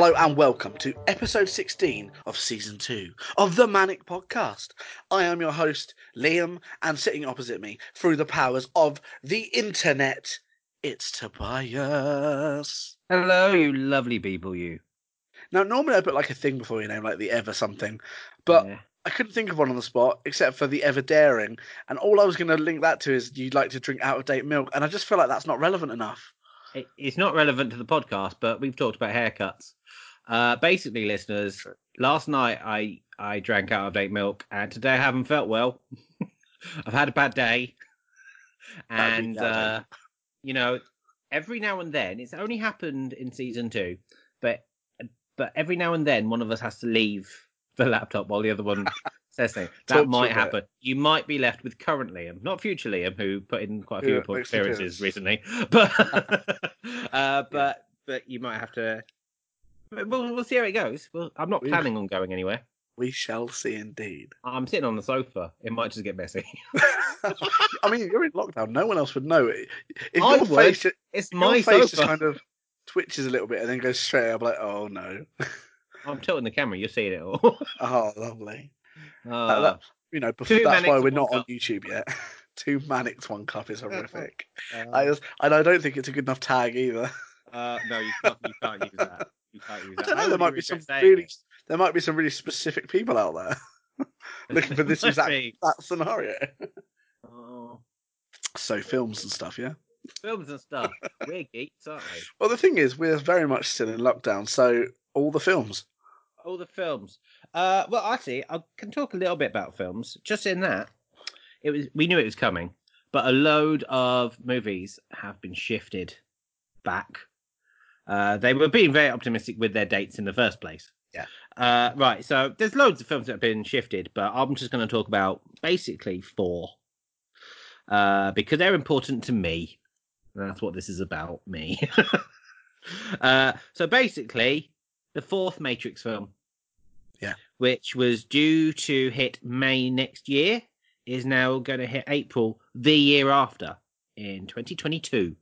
Hello and welcome to episode 16 of season 2 of the ManNic Podcast. I am your host, Liam, and sitting opposite me through the powers of the internet, it's Tobias. Hello, you lovely people, you. Now, normally I put like a thing before your name, like the ever something, but Yeah. I couldn't think of one on the spot except for the ever daring, and all I was going to link that to is you'd like to drink out of date milk, and I just feel like that's not relevant enough. It's not relevant to the podcast, but we've talked about haircuts. Uh, basically, listeners, last night I I drank out of date milk, and today I haven't felt well. I've had a bad day, and uh, you know, every now and then it's only happened in season two, but but every now and then one of us has to leave the laptop while the other one says. Talk That might happen. You might be left with current Liam, not future Liam, who put in quite a few Yeah, important appearances recently. But uh, but but you might have to. We'll, we'll see how it goes. Well, I'm not planning on going anywhere. We shall see indeed. I'm sitting on the sofa. It might just get messy. I mean, you're in lockdown. No one else would know it. If I your would. face, It's my face just sofa. kind of twitches a little bit and then goes straight, up, like, oh no, I'm tilting the camera. You're seeing it all. oh lovely. Uh, that- you know, before, that's why we're not on YouTube yet. Two manics, one cup is horrific. uh, I just, and I don't think it's a good enough tag either. uh, no, you can't. You can't use that. You can't use I don't know. There might be some really, it. there might be some really specific people out there looking for this exact that scenario. Oh, So films and stuff, yeah. films and stuff. We're geeks, aren't we? Well, the thing is, we're very much still in lockdown, so all the films. All the films. Uh, well, actually, I can talk a little bit about films. Just in that, it was we knew it was coming, but a load of movies have been shifted back. Uh, they were being very optimistic with their dates in the first place. Yeah. Uh, right. So there's loads of films that have been shifted, but I'm just going to talk about basically four, uh, because they're important to me. That's what this is about, me. uh, so basically, the fourth Matrix film. Yeah. Which was due to hit May next year, is now going to hit April the year after in 2022.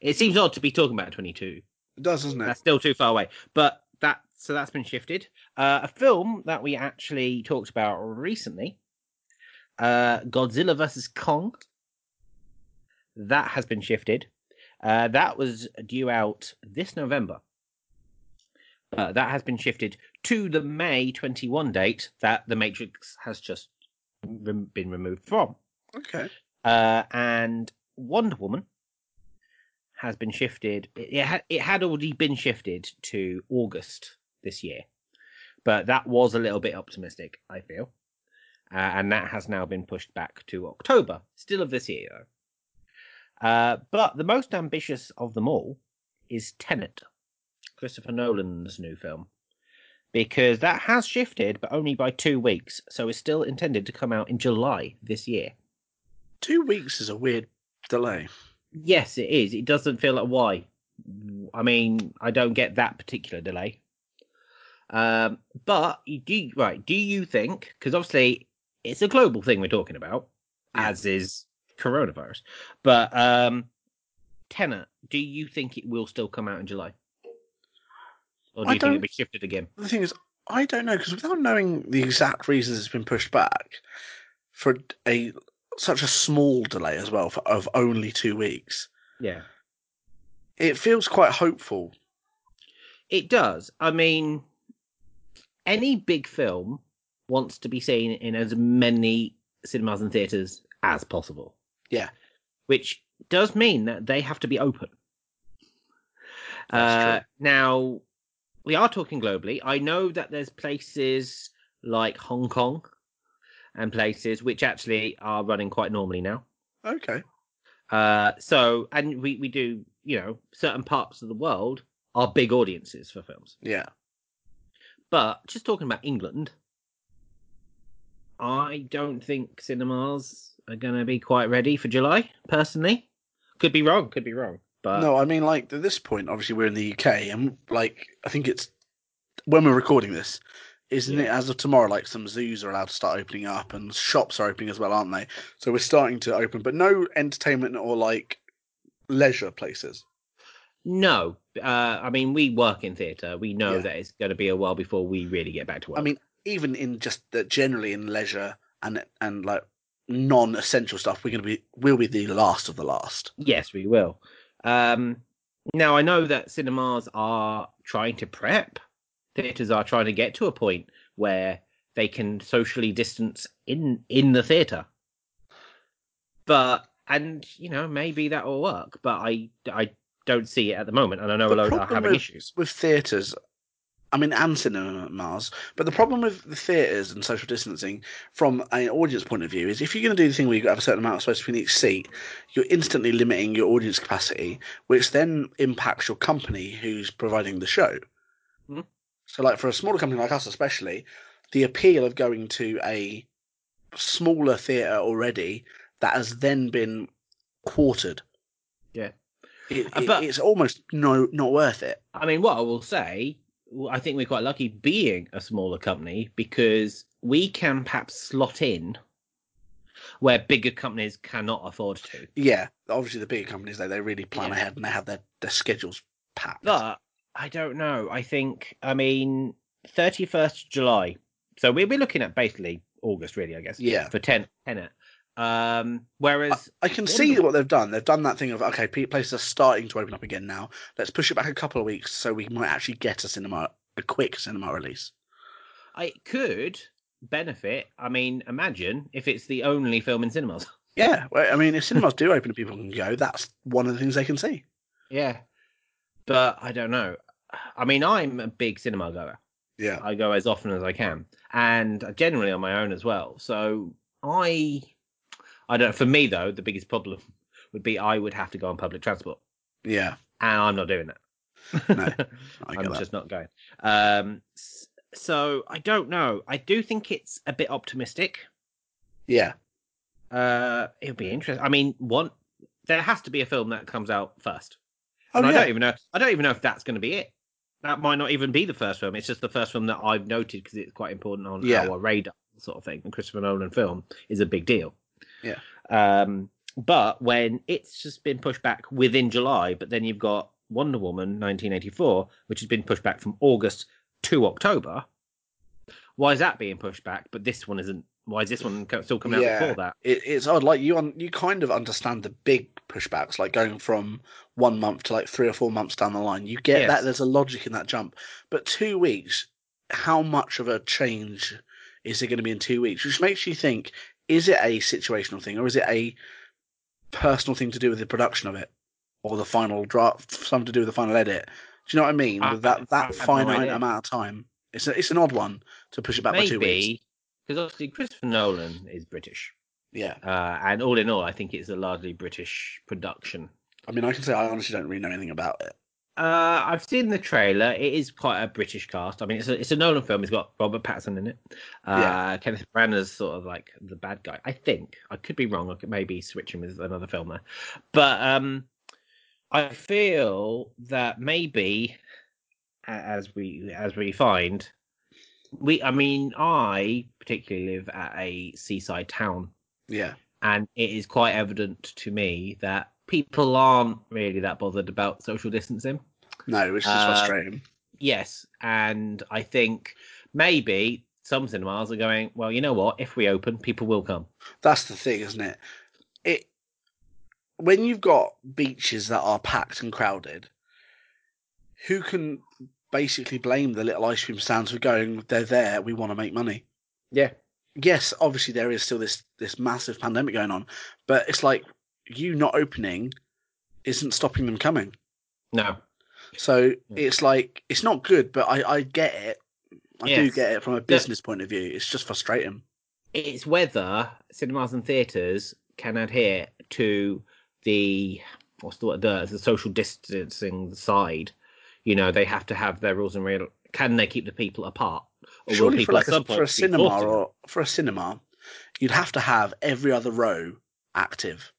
It seems odd to be talking about 22. It does, doesn't it? That's still too far away. But that so that's been shifted. Uh, a film that we actually talked about recently, uh, Godzilla vs Kong. That has been shifted. Uh, that was due out this November. Uh, that has been shifted to the May 21 date that The Matrix has just been removed from. Okay. Uh, and Wonder Woman has been shifted. It, it, had, already been shifted to August this year, but that was a little bit optimistic, I feel. Uh, and that has now been pushed back to October, still of this year, though. Uh, but the most ambitious of them all is Tenet, Christopher Nolan's new film, because that has shifted, but only by two weeks, so it's still intended to come out in July this year. Two weeks is a weird delay. Yes, it is. It doesn't feel like why. I mean, I don't get that particular delay. Um, but you do right. Do you think? Because obviously it's a global thing we're talking about, Yeah. as is coronavirus. But um, Tenet, do you think it will still come out in July, or do I you think it'll be shifted again? The thing is, I don't know because without knowing the exact reasons it's been pushed back for a such a small delay as well for of only two weeks, Yeah, it feels quite hopeful. it does. I mean, any big film wants to be seen in as many cinemas and theaters as possible. Yeah. Which does mean that they have to be open. Uh, now, we are talking globally. I know that there's places like Hong Kong and places which actually are running quite normally now. Okay. Uh, so, and we, we do, you know, certain parts of the world are big audiences for films. Yeah. But just talking about England, I don't think cinemas are going to be quite ready for July, personally. Could be wrong, could be wrong. But no, I mean, like at this point, obviously we're in the UK, and like I think it's when we're recording this, isn't it? As of tomorrow, like some zoos are allowed to start opening up, and shops are opening as well, aren't they? So we're starting to open, but no entertainment or like leisure places. No, uh, I mean we work in theatre. We know Yeah. that it's going to be a while before we really get back to work. I mean, even in just the, generally in leisure and and like non-essential stuff, we're going to be we'll be the last of the last. yes, we will. Um, now I know that cinemas are trying to prep. Theatres are trying to get to a point where they can socially distance in in the theatre. But and you know maybe that will work, but I I don't see it at the moment, and I know The a lot are having with- issues. with theatres. I mean, and cinemas, but the problem with the theatres and social distancing from an audience point of view is if you're going to do the thing where you've got a certain amount of space between each seat, you're instantly limiting your audience capacity, which then impacts your company who's providing the show. Mhm. So, like for a smaller company like us, especially, the appeal of going to a smaller theatre already that has then been quartered. Yeah. It, Uh, it- but- it's almost no not worth it. I mean, what I will say, I think we're quite lucky being a smaller company because we can perhaps slot in where bigger companies cannot afford to. Yeah, obviously the bigger companies they they really plan Yeah. ahead and they have their, their schedules packed. But I don't know. I think, I mean, 31st July. So we'll be looking at basically August, really, I guess, yeah, for 10, Tenet. Um, whereas, I can see what they've done. They've done that thing of okay, places are starting to open up again now. Let's push it back a couple of weeks so we might actually get a cinema, a quick cinema release. I could benefit. I mean, imagine if it's the only film in cinemas. Yeah, well, I mean, if cinemas do open and people can go, that's one of the things they can see. Yeah. But I don't know. I mean, I'm a big cinema goer. Yeah, I go as often as I can, and generally on my own as well. So I, I don't. For me though, the biggest problem would be I would have to go on public transport, yeah, and I'm not doing that. No, I'm that. just not going. Um, so I don't know. I do think it's a bit optimistic. yeah, Uh, it'll be interesting. I mean, one there has to be a film that comes out first. oh And I don't even know. I don't even know if that's going to be it. That might not even be the first film. It's just the first film that I've noted because it's quite important on Yeah. our radar, sort of thing. And Christopher Nolan film is a big deal. Yeah. Um, but when it's just been pushed back within July, but then you've got Wonder Woman 1984, which has been pushed back from August to October. Why is that being pushed back? But this one isn't. Why is this one still coming Yeah. out before that? it, it's odd. Like you, un, you kind of understand the big pushbacks, like going from one month to like three or four months down the line. You get Yes. that. There's a logic in that jump, but two weeks. How much of a change is it going to be in two weeks? Which makes you think: is it a situational thing, or is it a personal thing to do with the production of it, or the final draft, something to do with the final edit? Do you know what I mean? I- with that I that have no finite amount of time, it's a, it's an odd one to push it back by two weeks. Because obviously Christopher Nolan is British. Yeah, Uh, and all in all, I think it's a largely British production. I mean, I can say I honestly don't really know anything about it. Uh, I've seen the trailer. It is quite a British cast. I mean, it's a it's a Nolan film. It's got Robert Pattinson in it. Uh, Yeah. Kenneth Branagh's sort of like the bad guy. I think I could be wrong. I could maybe switch him with another film there. But um, I feel that maybe as we as we find, we. I mean, I particularly live at a seaside town Yeah. and it is quite evident to me that people aren't really that bothered about social distancing. No, which is Uh, frustrating. Yes, and I think maybe some cinemas are going, well, you know what? If we open, people will come. That's the thing, isn't it? It when you've got beaches that are packed and crowded, who can basically blame the little ice cream stands for going, they're there, we want to make money. Yeah. Yes, obviously there is still this this massive pandemic going on, but it's like you not opening isn't stopping them coming. No. So it's like it's not good, but I, I get it. I do get it from a business point of view. It's just frustrating. It's whether cinemas and theatres can adhere to the what's the the, the social distancing side. You know, they have to have their rules and real. Can they keep the people apart? Or will Surely for like at a, some for a cinema or for a cinema, you'd have to have every other row active,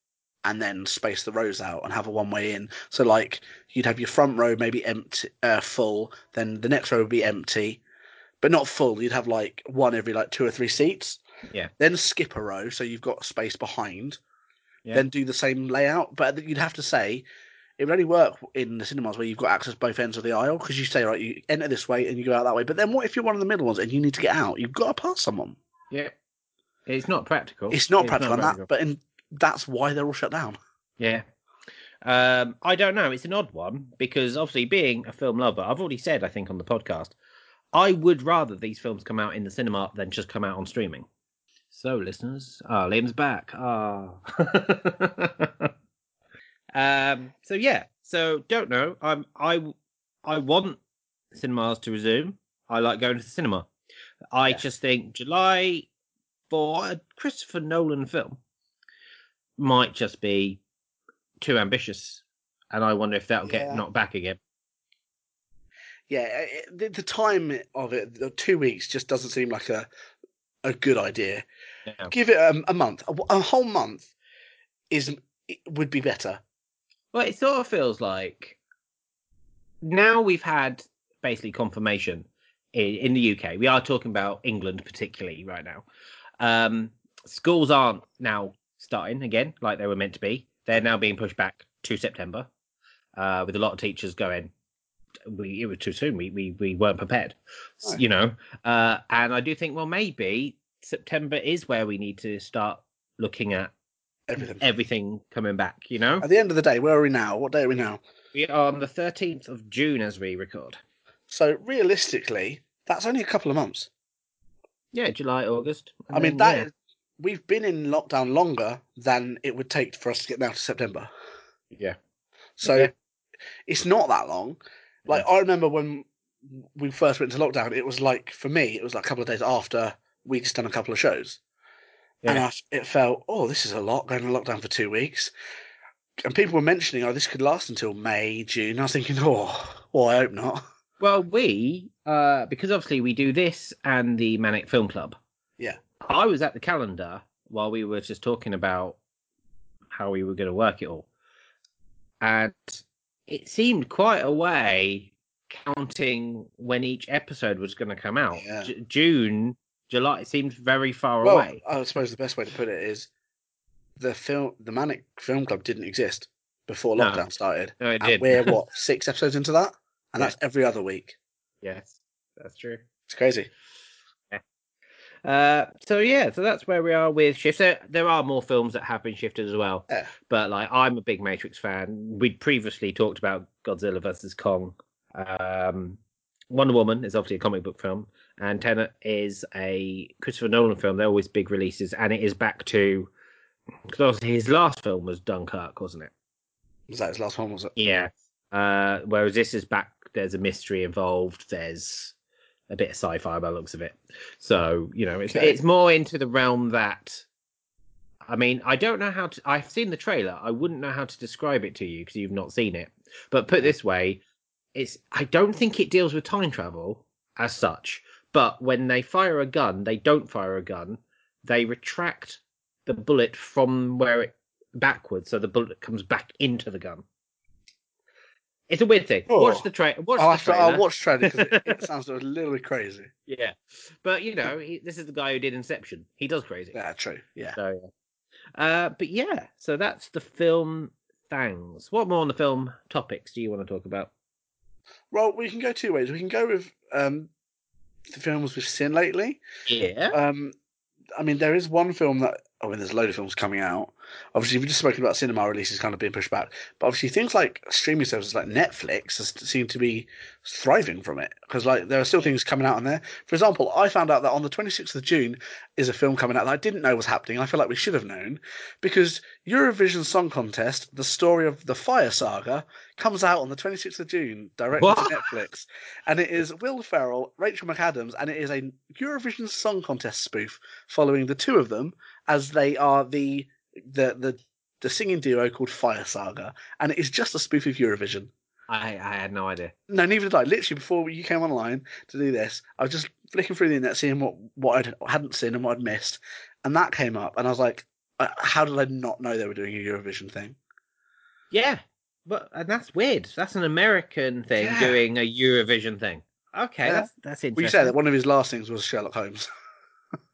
and then space the rows out and have a one way in. So like you'd have your front row maybe empty, uh, full, then the next row would be empty, but not full. You'd have like one every like two or three seats. Yeah. Then skip a row, so you've got space behind. Yeah. Then do the same layout, but you'd have to say it would only work in the cinemas where you've got access both ends of the aisle because you say right, you enter this way and you go out that way. But then what if you're one of the middle ones and you need to get out? You've got to pass someone. Yeah. It's not practical. It's not practical, on that, but in, that's why they're all shut down. Yeah. Um, I don't know. It's an odd one because obviously, being a film lover, I've already said, I think, on the podcast, I would rather these films come out in the cinema than just come out on streaming. So, listeners, ah, Liam's back. Ah. um. So yeah. So don't know. I'm. I. I want cinemas to resume. I like going to the cinema. I Yeah. just think July for a Christopher Nolan film might just be too ambitious, and I wonder if that'll Yeah. get knocked back again. Yeah, the, the time of it, the two weeks, just doesn't seem like a a good idea. Yeah. Give it a, a month, a, a whole month is would be better. Well, it sort of feels like now we've had basically confirmation in, in the UK. We are talking about England particularly right now. Um, schools aren't now starting again like they were meant to be. They're now being pushed back to September, uh, with a lot of teachers going. We it was too soon. We we we weren't prepared, No. you know. Uh, and I do think well maybe September is where we need to start looking at Everything. everything coming back. You know. At the end of the day, where are we now? What day are we now? We are on the 13th of June as we record. So realistically, that's only a couple of months. Yeah, July, August. I mean, then, that we've been in lockdown longer than it would take for us to get now to September. Yeah. So Yeah. it's not that long. Like I remember when we first went into lockdown, it was like for me, it was like a couple of days after we'd just done a couple of shows, and I, it felt, oh, this is a lot going into lockdown for two weeks. And people were mentioning, oh, this could last until May, June. I was thinking, oh, well, I hope not. Well, we, uh, because obviously we do this and the ManNic Film Club. Yeah. I was at the calendar while we were just talking about how we were going to work it all. And it seemed quite a way counting when each episode was going to come out. Yeah. J- June, July, it seemed very far Well, away. I suppose the best way to put it is the film, the ManNic Film Club didn't exist before No. lockdown started. No, it And did. we're what six episodes into that, and Yeah. that's every other week. yes, that's true. It's crazy. Uh, so yeah, so that's where we are with shifts. There, there are more films that have been shifted as well. Yeah. But like, I'm a big Matrix fan. We'd previously talked about Godzilla versus Kong. Um, Wonder Woman is obviously a comic book film, and Tenet is a Christopher Nolan film. They're always big releases, and it is back to because his last film was Dunkirk, wasn't it? Was that his last one? Was it? Yeah. Uh, whereas this is back. There's a mystery involved. There's a bit of sci-fi by the looks of it. So you know, it's Okay. it's more into the realm that. I mean, I don't know how to. I've seen the trailer. I wouldn't know how to describe it to you because you've not seen it. But put this way, it's. I don't think it deals with time travel as such. But when they fire a gun, they don't fire a gun. They retract the bullet from where it backwards, so the bullet comes back into the gun. It's a weird thing. Oh. Watch the, tra- watch I'll, the trailer. I'll watch trailer because it, it sounds a little bit crazy. Yeah, but you know, he, this is the guy who did Inception. He does crazy. Yeah, true. Yeah. So, yeah. Uh, but yeah, so that's the film things. What more on the film topics do you want to talk about? Well, we can go two ways. We can go with um, the films we've seen lately. Yeah. Um, I mean, there is one film that. I mean, there's a load of films coming out. Obviously, we've just spoken about cinema releases kind of being pushed back, but obviously things like streaming services like Netflix seem to be thriving from it because like there are still things coming out on there. For example, I found out that on the 26th of June is a film coming out that I didn't know was happening. I feel like we should have known because Eurovision Song Contest, the story of the Fire Saga, comes out on the 26th of June, directly What? to Netflix, and it is Will Ferrell, Rachel McAdams, and it is a Eurovision Song Contest spoof following the two of them as they are the the the the singing duo called Fire Saga, and it is just a spoof of Eurovision. I, I had no idea. No, neither did I. Literally before you came online to do this, I was just flicking through the internet, seeing what what I hadn't seen and what I'd missed, and that came up, and I was like, uh, "How did I not know they were doing a Eurovision thing?" Yeah, but and that's weird. That's an American thing Yeah. doing a Eurovision thing. Okay, Yeah. that's that's Well, interesting. you say that one of his last things was Sherlock Holmes.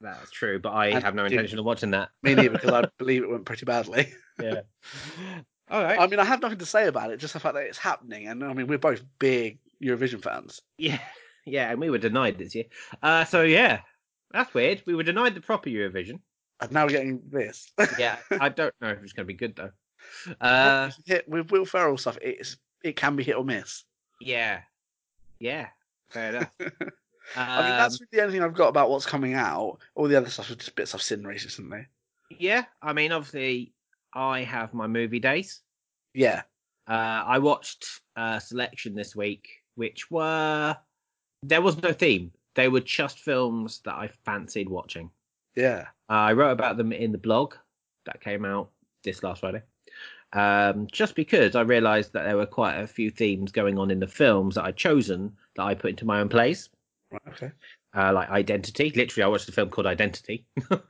That's true, but I And have no intention of watching that. Me neither, because I believe it went pretty badly. yeah. All right. I mean, I have nothing to say about it, just the fact that it's happening. And I mean, we're both big Eurovision fans. Yeah, yeah, and we were denied this year. Uh, so yeah, that's weird. We were denied the proper Eurovision. And now we're getting this. Yeah, I don't know if it's going to be good though. Uh, with Will Ferrell stuff, it's it can be hit or miss. yeah, yeah, fair enough. I mean, that's Um, the only thing I've got about what's coming out. All the other stuff is just bits I've seen recently. yeah. I mean, obviously, I have my movie days. Yeah, Uh, I watched a selection this week, which were there was no theme. They were just films that I fancied watching. yeah, Uh, I wrote about them in the blog that came out this last Friday. Um, just because I realised that there were quite a few themes going on in the films that I'd chosen that I put into my own plays, right, okay. uh, like Identity. Literally, I watched a film called Identity.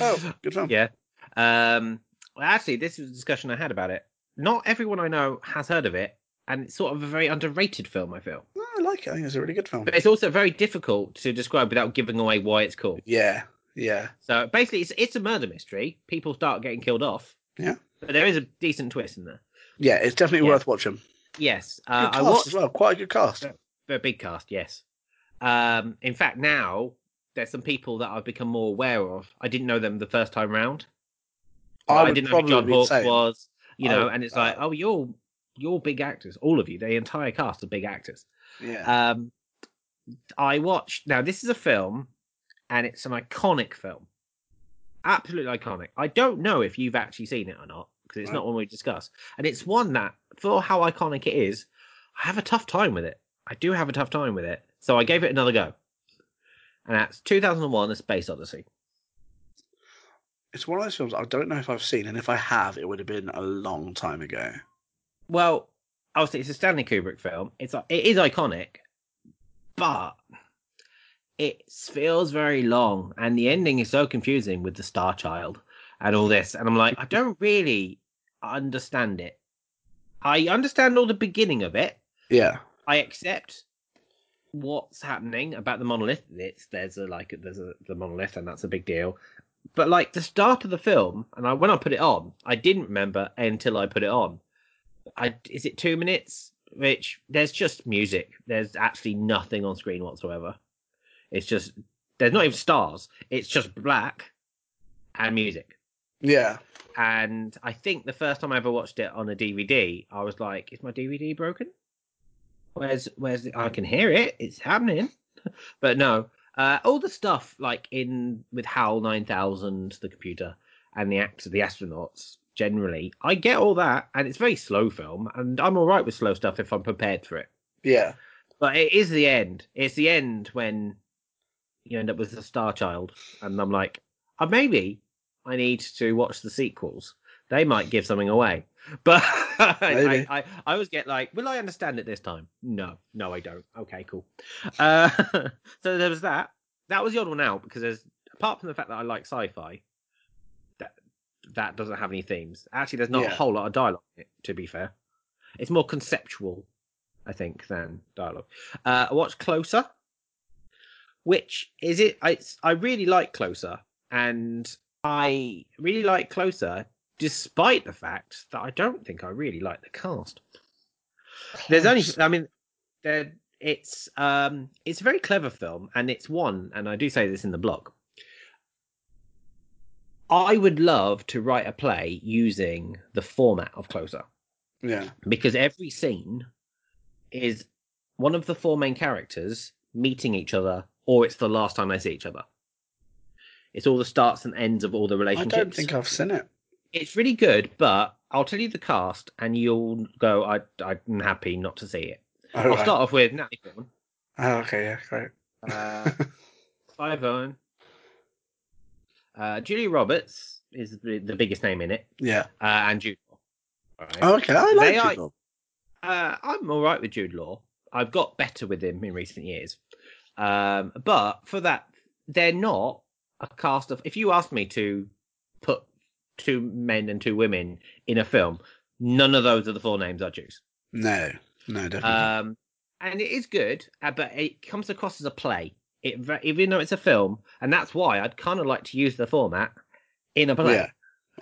Oh, good film. yeah. Um, well, actually, this was a discussion I had about it. Not everyone I know has heard of it, and it's sort of a very underrated film. I feel, No, I like it. I think it's a really good film. but it's also very difficult to describe without giving away why it's cool. Yeah, yeah, So basically, it's it's a murder mystery. People start getting killed off. Yeah. But there is a decent twist in there. yeah. It's definitely Yeah. worth watching. Yes. Good Uh, I cast watched as well. Quite a good cast. a big cast. Yes. Um, in fact, now there's some people that I've become more aware of. I didn't know them the first time round. I would didn't know who John Hawkes was. You know, and it's like, uh, oh, you're you're big actors, all of you. The entire cast are big actors. Yeah, Um, I watched. Now, this is a film, and it's an iconic film. Absolutely iconic. I don't know if you've actually seen it or not because it's Right. not one we discuss. And it's one that, for how iconic it is, I have a tough time with it. I do have a tough time with it. So I gave it another go. And that's 2001: A Space Odyssey. it's one of those films I don't know if I've seen, and if I have, it would have been a long time ago. Well, obviously, it's a Stanley Kubrick film. It's it is iconic, but it feels very long, and the ending is so confusing with the Star Child and all this. And I'm like, I don't really understand it. I understand all the beginning of it. Yeah, I accept what's happening about the monolith. It's there's a like there's a the monolith, and that's a big deal. But like the start of the film, and I when I put it on, I didn't remember until I put it on. I is it two minutes? Which there's just music. There's actually nothing on screen whatsoever. It's just there's not even stars. It's just black and music. yeah, And I think the first time I ever watched it on a DVD, I was like, "Is my DVD broken? Where's where's the, I can hear it? It's happening." but no, uh, all the stuff like in with HAL nine thousand, the computer, and the acts of the astronauts. Generally, I get all that, and it's a very slow film, and I'm all right with slow stuff if I'm prepared for it. yeah, But it is the end. It's the end when you end up with the Star Child, and I'm like, oh, maybe I need to watch the sequels. They might give something away. But I. I, I always get like, will I understand it this time? No, no, I don't. Okay, cool. Uh, so there was that. That was the odd one out because there's apart from the fact that I like sci-fi, that that doesn't have any themes. Actually, there's not a whole lot of dialogue. in it, To be fair, it's more conceptual I think, than dialogue. Uh, I watched Closer, which is it. I, I really like Closer, and I really like Closer, despite the fact that I don't think I really like the cast. There's only, I mean, there. It's um, it's a very clever film, and it's one, and I do say this in the blog. I would love to write a play using the format of Closer yeah, because every scene is one of the four main characters meeting each other, or it's the last time they see each other. It's all the starts and ends of all the relationships. I don't think I've seen it. It's really good, but I'll tell you the cast, and you'll go, I, I'm happy not to see it. Oh, I'll right. start off with Natalie Portman, Oh, okay, yeah, great. uh, Clive Owen, uh, Julia Roberts is the, the biggest name in it, yeah. uh, and Jude Law. Right. Oh, okay, I like They Jude Law. Uh, I'm all right with Jude Law. I've got better with him in recent years. Um, but for that, they're not a cast of. If you asked me to put two men and two women in a film, none of those are the four names I choose. No, no, definitely. Um, and it is good, uh, but it comes across as a play. It, even though it's a film, and that's why I'd kind of like to use the format in a play. yeah.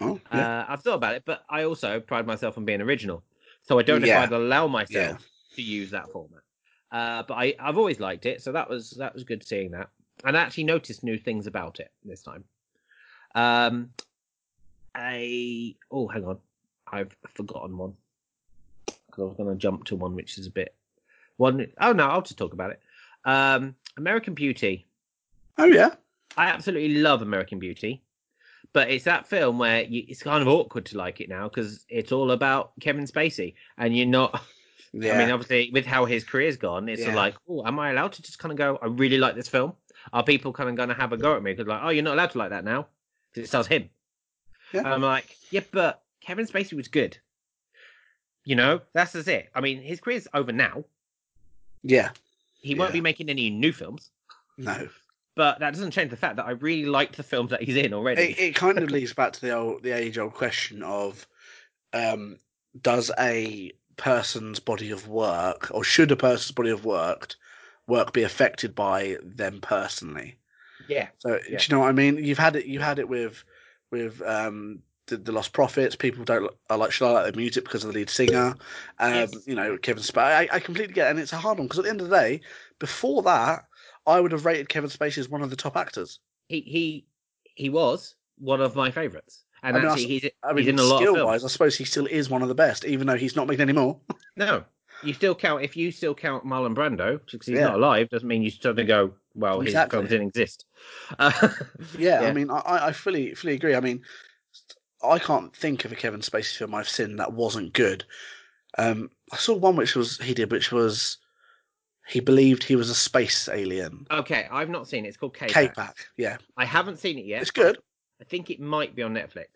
Oh, yeah. Uh, I've thought about it, but I also pride myself on being original. So I don't know Yeah. if I'd allow myself to use that format. Uh, but I, I've always liked it, so that was that was good seeing that, and I actually noticed new things about it this time. Um, I oh, hang on, I've forgotten one because I was going to jump to one which is a bit one oh no, I'll just talk about it. Um, American Beauty. oh yeah. I absolutely love American Beauty, but it's that film where you, it's kind of awkward to like it now because it's all about Kevin Spacey, and you're not. Yeah. I mean, obviously, with how his career's gone, it's Yeah. like, oh, am I allowed to just kind of go? I really like this film. Are people kind of going to have a go at me because like, oh, you're not allowed to like that now because it stars him? Yeah. And I'm like, yeah, but Kevin Spacey was good. You know, that's just it. I mean, his career's over now. yeah. He won't Yeah. be making any new films, No. but that doesn't change the fact that I really liked the films that he's in already. It, it kind of leads back to the old, the age-old question of, um, does a person's body of work, or should a person's body of work, work be affected by them personally? yeah. So Yeah. do you know what I mean? You've had it. You had it with with um, the, the Lostprophets. People don't are like should I like the music because of the lead singer. Um, Yes. You know Kevin Spacey. I, I completely get, it, and it's a hard one because at the end of the day, before that, I would have rated Kevin Spacey as one of the top actors. he he he was one of my favorites, and I mean, actually s- he's I he's in a lot of skill wise, I suppose he still is one of the best, even though he's not making any more. No, you still count if you still count Marlon Brando because he's Yeah. not alive doesn't mean you suddenly go well his Exactly. films didn't exist. Uh, Yeah, Yeah. I mean, I, I fully fully agree. I mean, I can't think of a Kevin Spacey film I've seen that wasn't good. Um, I saw one which was he did, which was he believed he was a space alien. okay, I've not seen it. It's called K. K-Pax, yeah, I haven't seen it yet. it's good. I think it might be on Netflix.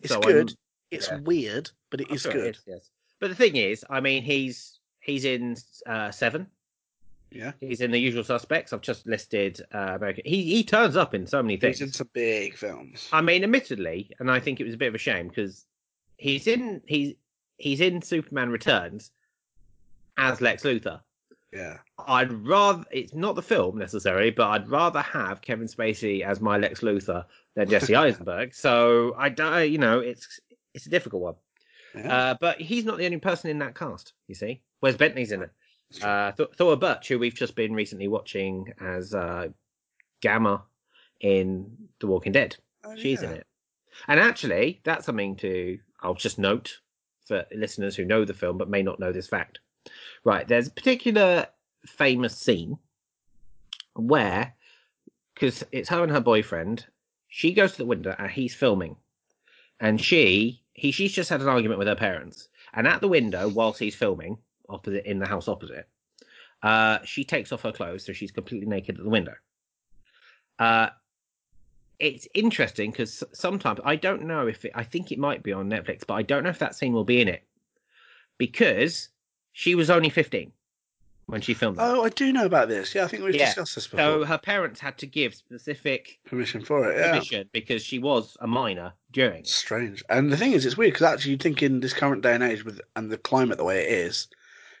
It's So good. I'm- It's yeah. weird, but it I'm is sure good. is, yes. But the thing is, I mean, he's he's in uh, Seven. Yeah, He's in The Usual Suspects. I've just listed uh, American. He he turns up in so many things. he's in some big films. I mean, admittedly, and I think it was a bit of a shame because he's in he's he's in Superman Returns as Lex Luthor. Yeah, I'd rather it's not the film necessarily, but I'd rather have Kevin Spacey as my Lex Luthor than Jesse Eisenberg. So I don't, you know, it's it's a difficult one. Yeah. Uh, but he's not the only person in that cast. You see, Wes Bentley's in it. Uh, Th- Thora Birch, who we've just been recently watching as uh, Gamma in The Walking Dead. Oh, She's yeah. in it. And actually, that's something to I'll just note for listeners who know the film but may not know this fact. Right, there's a particular famous scene where, because it's her and her boyfriend, she goes to the window and he's filming, and she he she's just had an argument with her parents, and at the window whilst he's filming, opposite in the house opposite, uh, she takes off her clothes so she's completely naked at the window. Uh, it's interesting because sometimes I don't know if it, I think it might be on Netflix, but I don't know if that scene will be in it. Because she was only 15 when she filmed that. Oh, I do know about this. Yeah, I think we've Yeah. discussed this before. so her parents had to give specific Permission for it. Yeah. permission because she was a minor during. it. Strange. And the thing is, it's weird because actually, you think in this current day and age, with and the climate the way it is,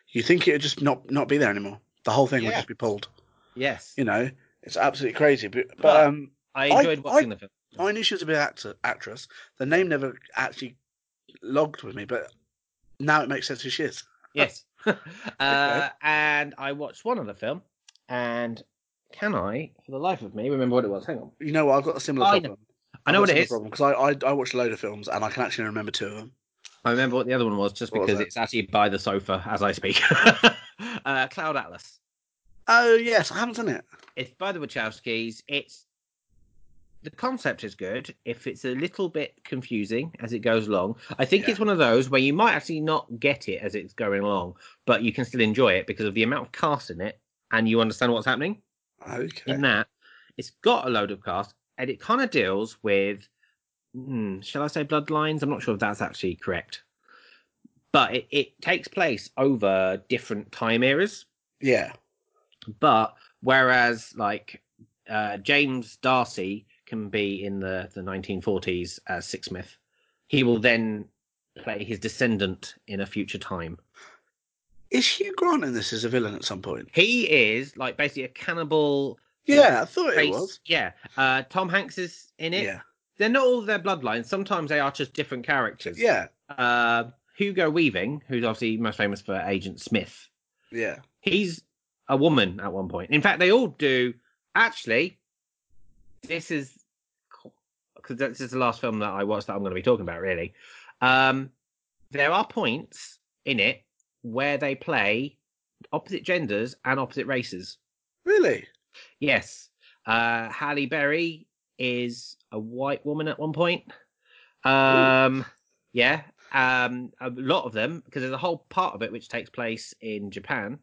you think it would just not not be there anymore. The whole thing would just be pulled. Yes, You know, it's absolutely crazy. But, but But- um, I I- enjoyed watching the film. I knew she was a big actor, actress. The name never actually logged with me, but now it makes sense who she is. Yes. uh, and I watched one other film, and can I, for the life of me, remember what it was? Hang on. You know what? I've got a similar I know. problem. I know what it is. because I, I I watched a load of films and I can actually remember two of them. I remember what the other one was just What because it? it's actually by the sofa as I speak. uh, Cloud Atlas. Oh yes, I haven't done it. It's by the Wachowskis. It's the concept is good. If it's a little bit confusing as it goes along, I think Yeah. it's one of those where you might actually not get it as it's going along, but you can still enjoy it because of the amount of cast in it, and you understand what's happening. Okay. in that it's got a load of cast and it kind of deals with hmm, shall i say bloodlines i'm not sure if that's actually correct but it, it takes place over different time eras Yeah. but whereas like uh, james D'Arcy can be in the, the 1940s as sixsmith he will then play his descendant in a future time Is Hugh Grant in this as a villain at some point? he is like basically a cannibal Yeah, I thought it was. yeah uh, tom hanks is in it Yeah. they're not all their bloodlines. Sometimes they are just different characters. Yeah, Uh, Hugo Weaving, who's obviously most famous for Agent Smith, yeah. he's a woman at one point. In fact, they all do. Actually, this is because this is the last film that I watched that I'm going to be talking about. Really, um, there are points in it where they play opposite genders and opposite races. Really? Yes, uh, Halle Berry is a white woman at one point. Um, yeah, um, a lot of them because there's a whole part of it which takes place in Japan,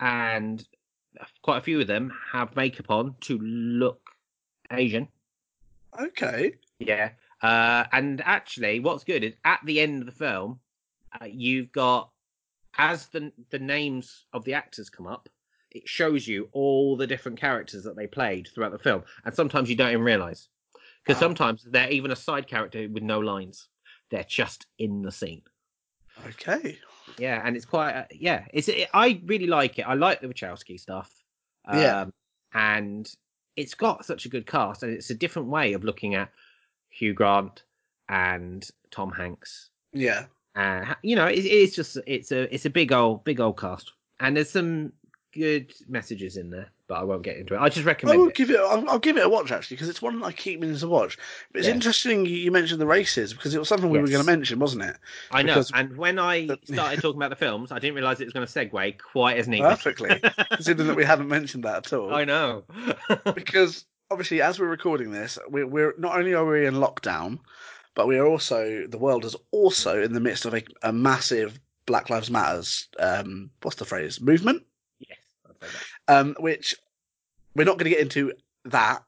and quite a few of them have makeup on to look Asian. Okay. Yeah, uh, and actually, what's good is at the end of the film, uh, you've got as the the names of the actors come up, it shows you all the different characters that they played throughout the film, and sometimes you don't even realize because Wow. sometimes they're even a side character with no lines; they're just in the scene. Okay. Yeah, and it's quite uh, yeah. It's it, I really like it. I like the Wachowski stuff. Um, Yeah. and it's got such a good cast, and it's a different way of looking at Hugh Grant and Tom Hanks. Yeah. Uh, you know, it, it's just it's a it's a big old big old cast, and there's some good messages in there, but I won't get into it. I just recommend. I will it. give it. I'll, I'll give it a watch actually because it's one that I keep meaning to watch. But it's Yeah. interesting you, mentioned the races because it was something we were going to mention, wasn't it? I know, because- and when I started talking about the films, I didn't realize it was going to segue quite as neatly. Perfectly, considering that we haven't mentioned that at all. I know. because obviously, as we're recording this, we're, we're not only are we in lockdown, but we are also the world is also in the midst of a, a massive Black Lives Matters. Um, what's the phrase? Movement. yes, I'd say that. Um, which we're not going to get into that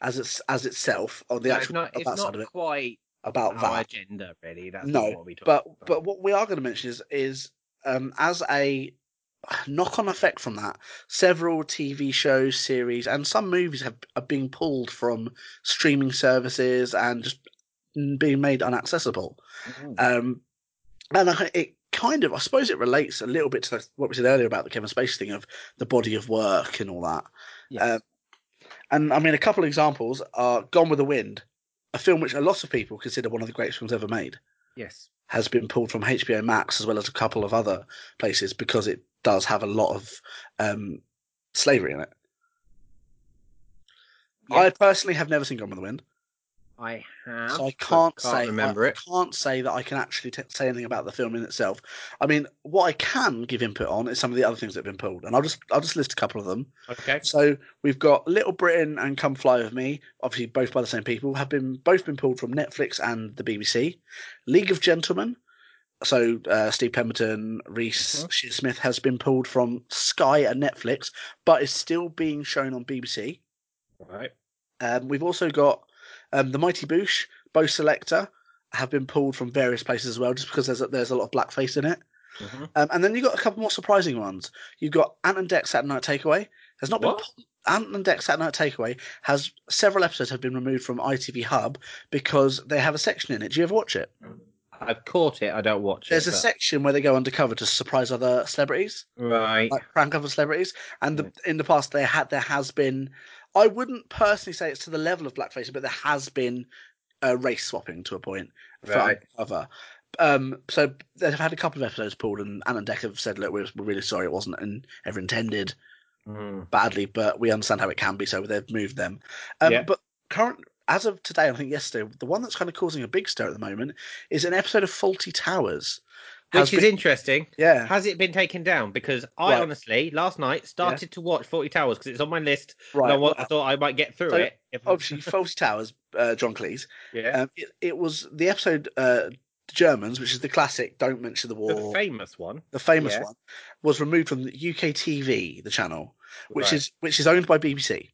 as it's as itself on the No, actual it's not, it's not quite about our that. agenda, really. That's No, what we talk But about. but what we are going to mention is is um, as a knock-on effect from that, several TV shows, series, and some movies have are being pulled from streaming services and just being made inaccessible. Mhm. Um, and I, it kind of, I suppose, it relates a little bit to what we said earlier about the Kevin Spacey thing of the body of work and all that. Yes. um, And I mean, a couple of examples are Gone with the Wind, a film which a lot of people consider one of the greatest films ever made yes. has been pulled from HBO Max as well as a couple of other places because it does have a lot of um, slavery in it. I personally have never seen Gone with the Wind, I have. so I can't, can't say remember I, it. I can't say that I can actually t- say anything about the film in itself. I mean, what I can give input on is some of the other things that have been pulled, and I'll just I'll just list a couple of them. Okay. So we've got Little Britain and Come Fly with Me, obviously both by the same people, have been both been pulled from Netflix and the BBC. League of Gentlemen, so uh, Steve Pemberton, Reece Mhm. Smith has been pulled from Sky and Netflix, but is still being shown on BBC. Right. Um, we've also got um, the Mighty Boosh, Bo' Selecta, have been pulled from various places as well, just because there's a, there's a lot of blackface in it. Mhm. Um, and then you've got a couple more surprising ones. You've got Ant and Dec Saturday Night Takeaway. Has not What? been Ant and Dec Saturday Night Takeaway has several episodes have been removed from ITV Hub because they have a section in it. Do you ever watch it? I've caught it. I don't watch There's it. There's a but- section where they go undercover to surprise other celebrities, Right. like prank other celebrities. And the, in the past, there had there has been. I wouldn't personally say it's to the level of blackface, but there has been uh, race swapping to a point for Right. undercover. Um, so they've had a couple of episodes pulled, and Ant and Dec have said, "Look, we're, we're really sorry. It wasn't in, ever intended." Mm. badly, but we understand how it can be, so they've moved them. Um, Yeah. But current, as of today, I think yesterday, the one that's kind of causing a big stir at the moment is an episode of Fawlty Towers. Which is been- interesting. yeah, Has it been taken down? Because I Right. honestly last night started to watch Fawlty Towers because it's on my list. and right. I, well, thought I might get through So, it. Obviously, Fawlty Towers, uh, John Cleese. yeah. Um, it, it was the episode uh, The Germans, which is the classic "Don't mention the war," the famous one. the famous yeah. one, was removed from the UK TV, the channel, which Right. is which is owned by BBC.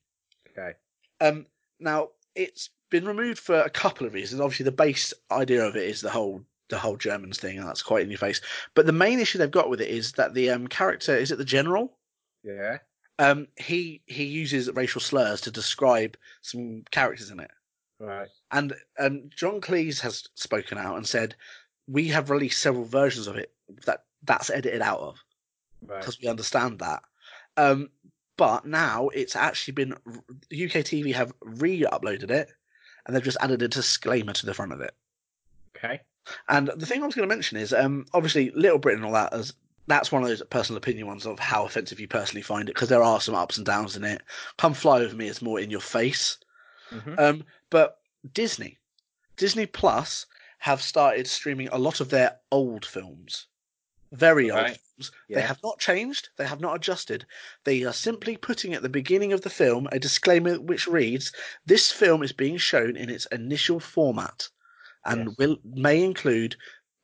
okay. Um, now it's been removed for a couple of reasons. Obviously, the base idea of it is the whole the whole Germans thing, and that's quite in your face. But the main issue they've got with it is that the um, character is it the general. Yeah. Um, he he uses racial slurs to describe some characters in it, Right. and um, John Cleese has spoken out and said we have released several versions of it that that's edited out of Right. because we understand that. Um, but now it's actually been UK TV have re-uploaded it, and they've just added a disclaimer to the front of it. Okay. And the thing I was going to mention is, um, obviously, Little Britain and all that is that's one of those personal opinion ones of how offensive you personally find it because there are some ups and downs in it. Come Fly with Me is more in your face, Mhm. um, but Disney, Disney Plus have started streaming a lot of their old films, very old films. Yeah. They have not changed. They have not adjusted. They are simply putting at the beginning of the film a disclaimer which reads, "This film is being shown in its initial format, and Yes. will may include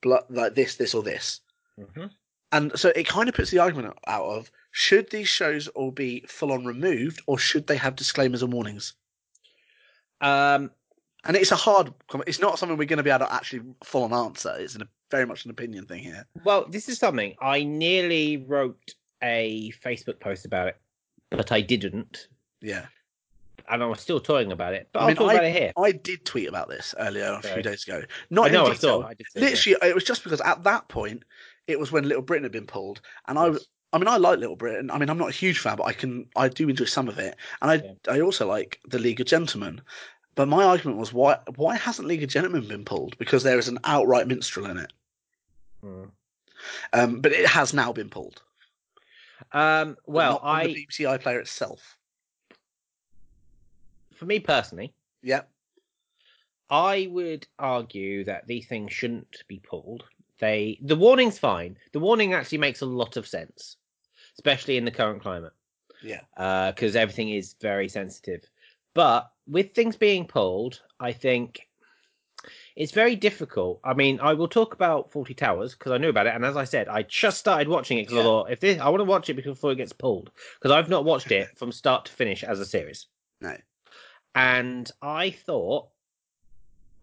blo- like this, this, or this." Mhm. And so it kind of puts the argument out of should these shows all be full on removed, or should they have disclaimers and warnings? Um, And it's a hard. It's not something we're going to be able to actually full on answer. It's an, very much an opinion thing here. well, this is something I nearly wrote a Facebook post about it, but I didn't, Yeah. And I was still talking about it. But I I'll mean, talk about it here. I did tweet about this earlier a few days ago. Not I know. in I saw. I did. see it. Literally, it was just because at that point it was when Little Britain had been pulled, and I, Yes. I mean, I like Little Britain. I mean, I'm not a huge fan, but I can, I do enjoy some of it, and I, Yeah. I also like the League of Gentlemen. But my argument was why, why hasn't League of Gentlemen been pulled? Because there is an outright minstrel in it. Hmm. Um, but it has now been pulled. Um, well, I, the BBC iPlayer itself. For me personally, Yeah, I would argue that these things shouldn't be pulled. They the warning's fine. The warning actually makes a lot of sense, especially in the current climate, yeah, uh, because everything is very sensitive. But with things being pulled, I think it's very difficult. I mean, I will talk about Fawlty Towers because I knew about it, and as I said, I just started watching it because I Yeah. thought if this, I want to watch it before it gets pulled because I've not watched it from start to finish as a series. no, and I thought,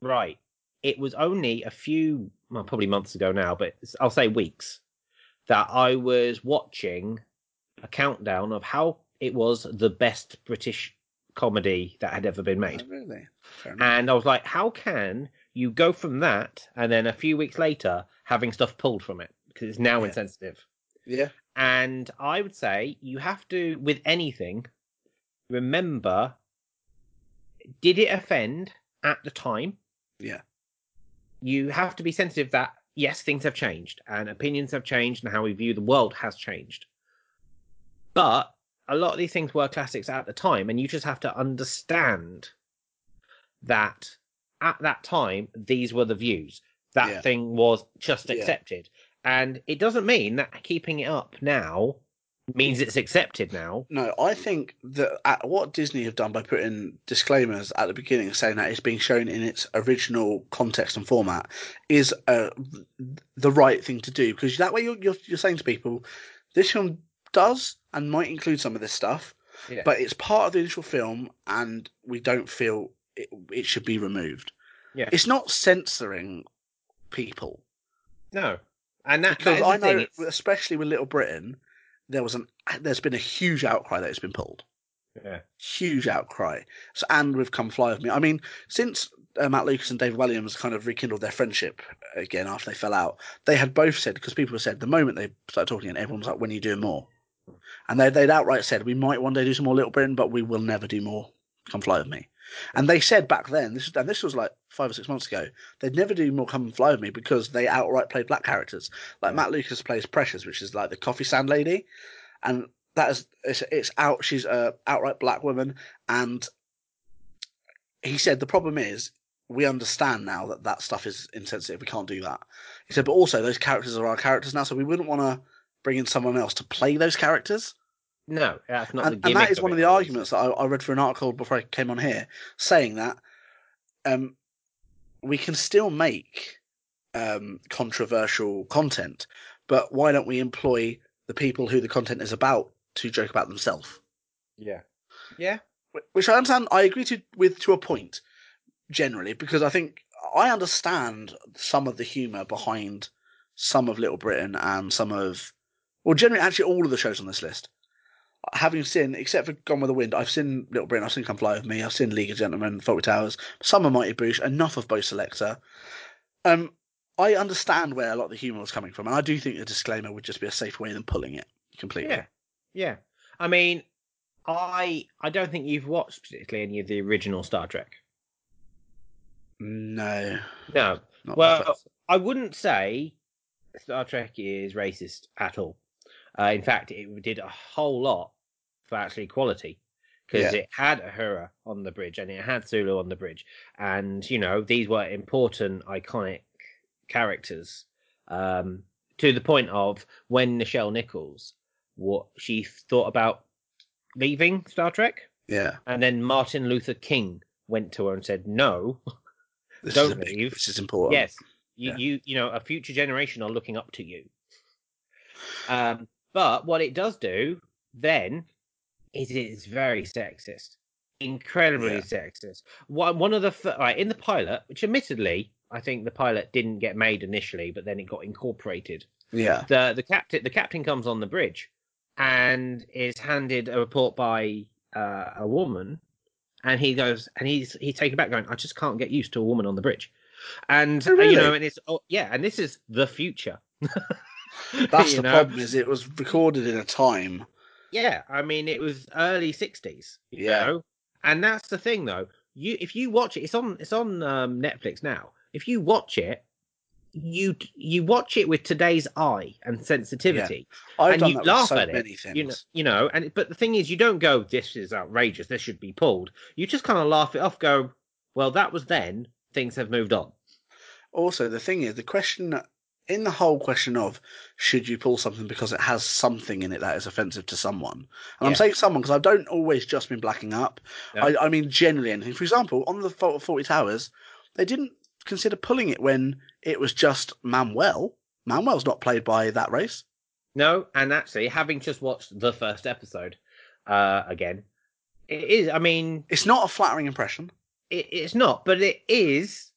right, it was only a few, well, probably months ago now, but I'll say weeks, that I was watching a countdown of how it was the best British comedy that had ever been made. Oh, really. And I was like, how can you go from that and then a few weeks later having stuff pulled from it? Because it's now Yeah. insensitive. yeah, And I would say you have to, with anything, remember did it offend at the time? yeah, You have to be sensitive that, yes, things have changed and opinions have changed and how we view the world has changed. But a lot of these things were classics at the time, and you just have to understand that at that time, these were the views. That Yeah. thing was just Yeah. accepted. And it doesn't mean that keeping it up now means it's accepted now. No, I think that at what Disney have done by putting disclaimers at the beginning saying that it's being shown in its original context and format is uh, the right thing to do because that way you're, you're you're saying to people, this film does and might include some of this stuff, Yeah. but it's part of the initial film and we don't feel it, it should be removed. Yeah. It's not censoring people No. And that, that because is I the thing. know, especially with Little Britain, there was an there's been a huge outcry that it's been pulled. Yeah. huge outcry. So, and with Come Fly with Me. I mean, since uh, Matt Lucas and David Walliams kind of rekindled their friendship again after they fell out, they had both said because people have said the moment they started talking, and everyone was like, "When are you doing more?" And they they'd outright said, "We might one day do some more Little Britain, but we will never do more Come Fly with Me." And they said back then, this and this was like five or six months ago, they'd never do more Come and Fly with Me because they outright play black characters. Like Matt Lucas plays Precious, which is like the coffee stand lady, and that is it's, it's out. She's a outright black woman, and he said the problem is we understand now that that stuff is insensitive. We can't do that. He said, but also those characters are our characters now, so we wouldn't want to bring in someone else to play those characters. No, that's not And, and that is one of the arguments that I, I read for an article before I came on here, saying that um, we can still make um, controversial content, but why don't we employ the people who the content is about to joke about themselves? Yeah. Yeah. Which I understand. I agree to with to a point, generally, because I think I understand some of the humour behind some of Little Britain and some of, well, generally, actually, all of the shows on this list. Having seen, except for Gone with the Wind, I've seen Little Britain, I've seen Come Fly with Me, I've seen League of Gentlemen, Fawlty Towers, some of Mighty Boosh, enough of Bo' Selecta. Um, I understand where a lot of the humour was coming from, and I do think the disclaimer would just be a safer way than pulling it completely. Yeah. Yeah. I mean, I I don't think you've watched particularly any of the original Star Trek. No. No. Not Well. I wouldn't say Star Trek is racist at all. Uh, in fact, it did a whole lot for actually equality because Yeah. it had Uhura on the bridge and it had Sulu on the bridge, and you know these were important, iconic characters. Um, to the point of when Nichelle Nichols, what she thought about leaving Star Trek, yeah. and then Martin Luther King went to her and said, "No, This Don't is a big, leave. This is important. Yes, you, Yeah. you you know a future generation are looking up to you. Um, but what it does do then is it's very sexist, incredibly Yeah. sexist. One one of the right, in the pilot, which admittedly I think the pilot didn't get made initially, but then it got incorporated. Yeah. The the captain the captain comes on the bridge and is handed a report by uh, a woman and he goes and he's he's taken back going i just can't get used to a woman on the bridge and Oh, uh, you know really? and it's oh, yeah and this is the future That's the know? problem. Is it was recorded in a time. yeah i mean it was early 60s Yeah. know and that's the thing though you if you watch it it's on it's on um, netflix now if you watch it you you watch it with today's eye and sensitivity I've And done you that laugh so at it, things. you know, you know, and but the thing is, you don't go, "This is outrageous. This should be pulled." You just kind of laugh it off. Go, "Well, that was then. Things have moved on." Also, the thing is, the question in the whole question of should you pull something because it has something in it that is offensive to someone, and I'm saying someone because I don't always just mean blacking up. No. I, I mean generally anything. For example, on the Fault of Fawlty Towers, they didn't consider pulling it when it was just Manuel. Manuel's not played by that race. No, and actually, having just watched the first episode uh, again, it is. I mean, It's not a flattering impression. it, it's not, but it is.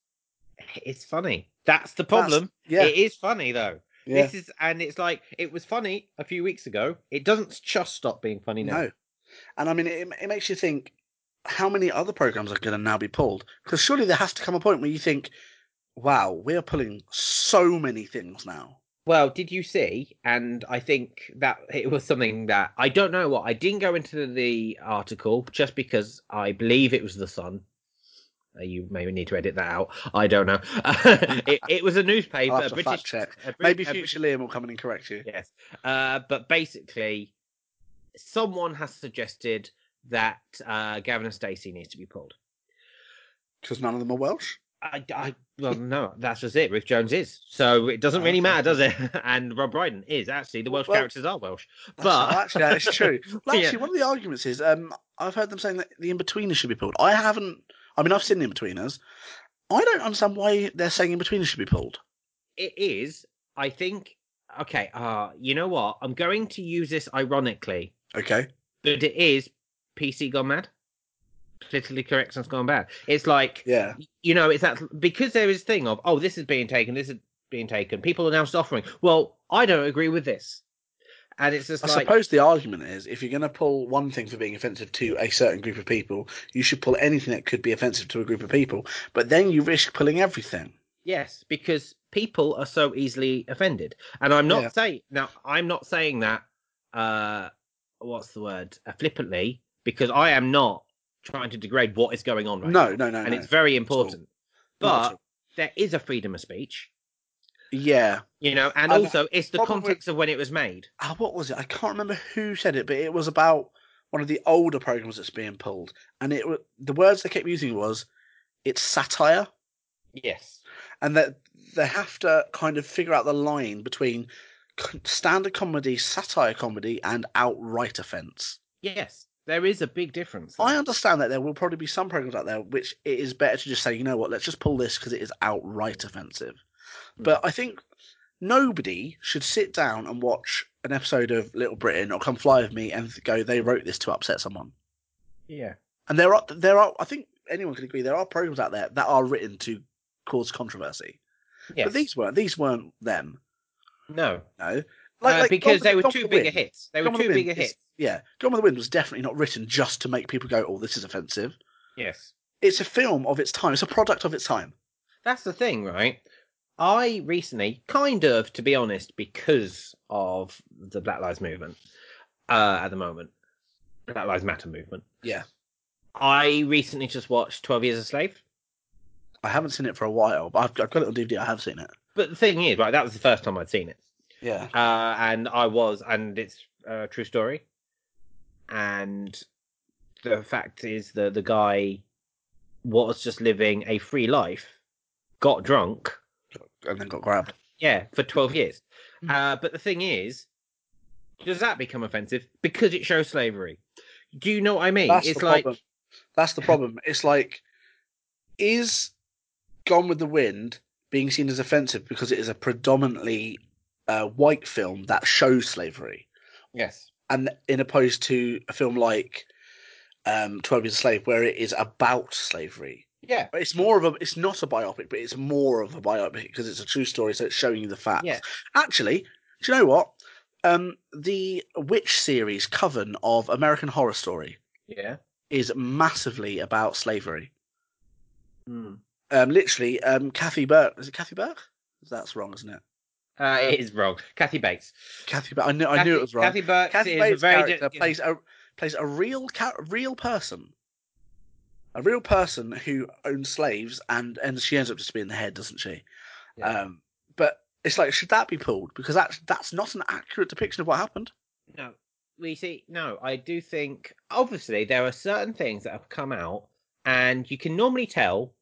It's funny. That's the That's- problem. yeah, It is funny though. yeah. This is, and it's like it was funny a few weeks ago. It doesn't just stop being funny now. No. And I mean, it, it makes you think how many other programs are going to now be pulled? Because surely there has to come a point where you think, wow, we are pulling so many things now. Well, did you see? And I think that it was something that I don't know what I didn't go into the article just because I believe it was the Sun. Uh, You may need to edit that out. I don't know. it, it was a newspaper, I'll a have to British. fact check. a Brit- Maybe British- future Liam will come in and correct you. Yes. Uh, but basically, someone has suggested that uh, Gavin and Stacey needs to be pulled. Because none of them are Welsh. I, I, well, no, that's just it. Ruth Jones is, so it doesn't really matter, does it? And Rob Brydon is actually the Welsh Well- characters are Welsh, but actually, that is true. Well, Yeah. actually, one of the arguments is um, I've heard them saying that the in-betweeners should be pulled. I haven't. I mean, I've seen the in-betweeners. I don't understand why they're saying in-betweeners should be pulled. it is. I think. Okay. Uh, you know what? I'm going to use this ironically, Okay. but it is PC gone mad. Politically correct has gone bad. It's like Yeah. you know, it's that because there is thing of oh, this is being taken, this is being taken. People are now suffering. Well, I don't agree with this, and it's just I like suppose the argument is if you're going to pull one thing for being offensive to a certain group of people, you should pull anything that could be offensive to a group of people. But then you risk pulling everything. Yes, because people are so easily offended, and I'm not Yeah. saying now. I'm not saying that. Uh, what's the word? Uh, flippantly, because I am not trying to degrade what is going on right No, now, no, no, and no. it's very important. But there is a freedom of speech, yeah. you know, and And also it's the context of when it was made. Ah, what was it? I can't remember who said it, but it was about one of the older programs that's being pulled, and it the words they kept using was it's satire, Yes. and that they have to kind of figure out the line between standard comedy, satire comedy, and outright offence. Yes, there is a big difference. I understand that there will probably be some programs out there which it is better to just say, you know what, let's just pull this because it is outright offensive. But I think nobody should sit down and watch an episode of Little Britain or Come Fly with Me and go, they wrote this to upset someone. Yeah. And there are, there are, I think anyone can agree, there are programs out there that are written to cause controversy. Yes. But these weren't. These weren't them. no. No, Uh, because Gone they were too big a hits. They were too big a hits. Yeah, Gone with the Wind was definitely not written just to make people go, "Oh, this is offensive." Yes. It's a film of its time. It's a product of its time. That's the thing, right? I recently, kind of, to be honest, because of the Black Lives Movement uh, at the moment, Black Lives Matter movement. Yeah. I recently just watched Twelve Years a Slave. I haven't seen it for a while, but I've, I've got it on DVD. I have seen it. But the thing is, right, that was the first time I'd seen it. Yeah. Uh, and I was, and it's a true story. And the fact is, that the guy was just living a free life, got drunk, And then got grabbed. yeah, for twelve years. Mm. Uh, but the thing is, does that become offensive because it shows slavery? Do you know what I mean? That's it's the like, problem. That's the problem. It's like, is Gone with the Wind being seen as offensive because it is a predominantly uh, white film that shows slavery, yes, and in opposed to a film like um, Twelve Years a Slave, where it is about slavery. Yeah, But It's more of a. It's not a biopic, but it's more of a biopic because it's a true story, so it's showing you the facts. Yeah. Actually, do you know what? Um, the Witch series Coven of American Horror Story yeah. is massively about slavery. Mm. Um, literally, um, Kathy Burke. Is it Kathy Burke? That's wrong, isn't it? Uh, it is wrong. Kathy Bates. Kathy. I knew. I knew it was wrong. Kathy Burke Kathy is Bates' character di- plays a plays a real ca- real person, a real person who owns slaves, and and she ends up just being the head, doesn't she? Yeah. Um, but it's like, should that be pulled? Because that's that's not an accurate depiction of what happened. No, we see. No, I do think obviously there are certain things that have come out, and you can normally tell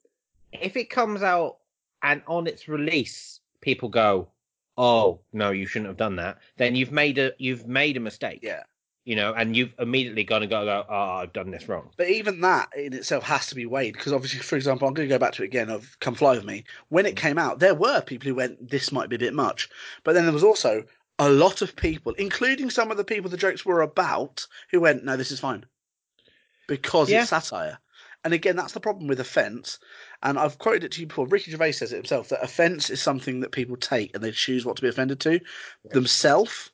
if it comes out and on its release, people go, "Oh no, you shouldn't have done that." Then you've made a you've made a mistake. Yeah. You know, and you've immediately got to go, "Oh, I've done this wrong." But even that in itself has to be weighed because obviously, for example, I'm going to go back to it again of Come Fly With Me. When it mm. came out, there were people who went, this might be a bit much. But then there was also a lot of people, including some of the people the jokes were about, who went, no, this is fine. Because Yeah. it's satire. And again, that's the problem with offence. And I've quoted it to you before. Ricky Gervais says it himself that offence is something that people take and they choose what to be offended to themselves.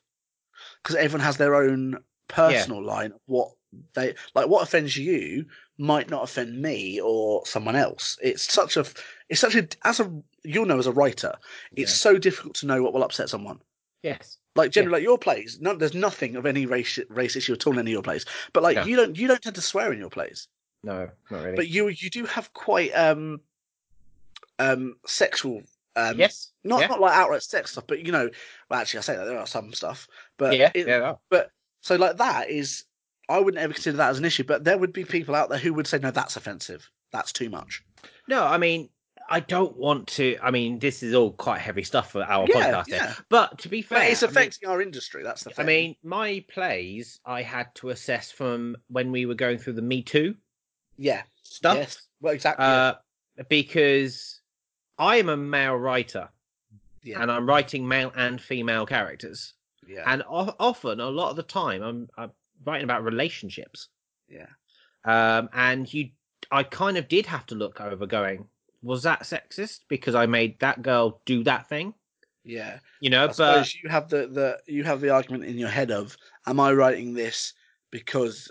Because everyone has their own personal line of what they like what offends you might not offend me or someone else it's such a it's such a as a you'll know as a writer it's so difficult to know what will upset someone Yes. like generally like your plays no, there's nothing of any race race issue at all in any of your plays but like No. you don't you don't tend to swear in your plays No, not really. but you you do have quite um um sexual um yes. not yeah. not like outright sex stuff but you know well actually i say that there are some stuff but yeah. it- yeah. oh. So like that is I wouldn't ever consider that as an issue, but there would be people out there who would say, no, that's offensive. That's too much. No, I mean, I don't want to. I mean, this is all quite heavy stuff for our Yeah, podcast. yeah. But to be fair, But it's I mean- affecting our industry. That's the thing. I mean, my plays I had to assess from when we were going through the Me Too yeah. stuff, Yes. Well, exactly. uh, because I am a male writer yeah. and I'm writing male and female characters, yeah. and o- often a lot of the time I'm, I'm writing about relationships, yeah. um, and you, I kind of did have to look over, going, was that sexist because I made that girl do that thing, Yeah. you know? I but you have the, the you have the argument in your head of, am I writing this because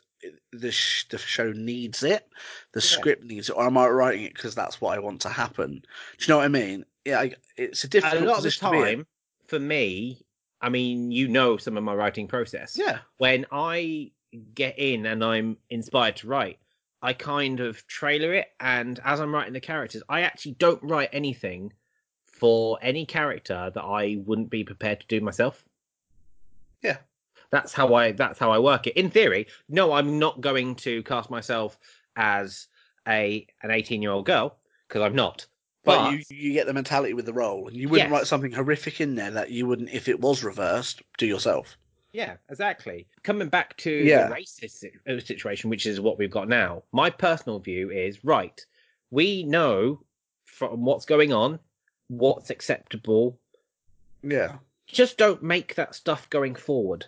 the sh- the show needs it, the Yeah. script needs it, or am I writing it because that's what I want to happen? Do you know what I mean? Yeah, I, it's a a difficult lot of the position to be in. time, for me, I mean, you know some of my writing process. Yeah. when I get in and I'm inspired to write, I kind of trailer it, and as I'm writing the characters, I actually don't write anything for any character that I wouldn't be prepared to do myself. Yeah. That's how I that's how I work it. In theory, no, I'm not going to cast myself as a an 18 year old girl because I'm not. But, you, you get the mentality with the role, and you wouldn't write something horrific in there that you wouldn't, if it was reversed, do yourself. Yeah, exactly. Coming back to Yeah. the racist uh, situation, which is what we've got now, my personal view is right. We know from what's going on what's acceptable. Yeah, Just don't make that stuff going forward.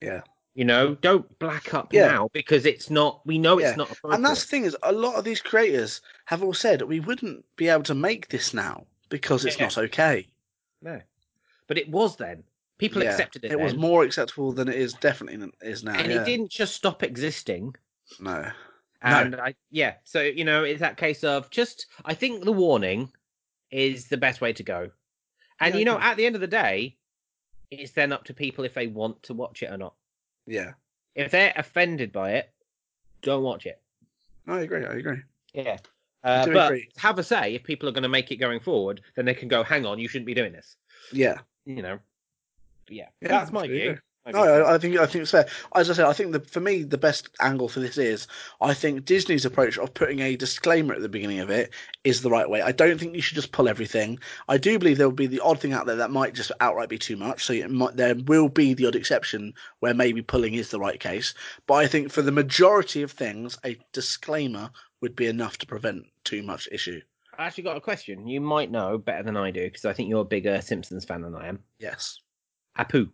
yeah. You know, don't black up Yeah. now because it's not. We know Yeah. it's not. And that's the thing is, a lot of these creators have all said we wouldn't be able to make this now because it's Yeah. not okay. no, but it was then. People Yeah, accepted it. It was more acceptable than it is definitely is now. and yeah. it didn't just stop existing. No. No. And I, yeah, so you know, it's that case of just. I think the warning is the best way to go. And you know, at the end of the day, it's then up to people if they want to watch it or not. Yeah. If they're offended by it, don't watch it. I agree. I agree. Yeah. Uh, but agree. have a say if people are going to make it going forward, then they can go, hang on, you shouldn't be doing this. Yeah. You know. Yeah, Yeah, that's my view. No. I, I think I think it's fair. As I said, I think the, for me the best angle for this is I think Disney's approach of putting a disclaimer at the beginning of it is the right way. I don't think you should just pull everything. I do believe there will be the odd thing out there that might just outright be too much. So it might, there will be the odd exception where maybe pulling is the right case. But I think for the majority of things, a disclaimer would be enough to prevent too much issue. I actually got a question. You might know better than I do because I think you're a bigger Simpsons fan than I am. Yes. Apu.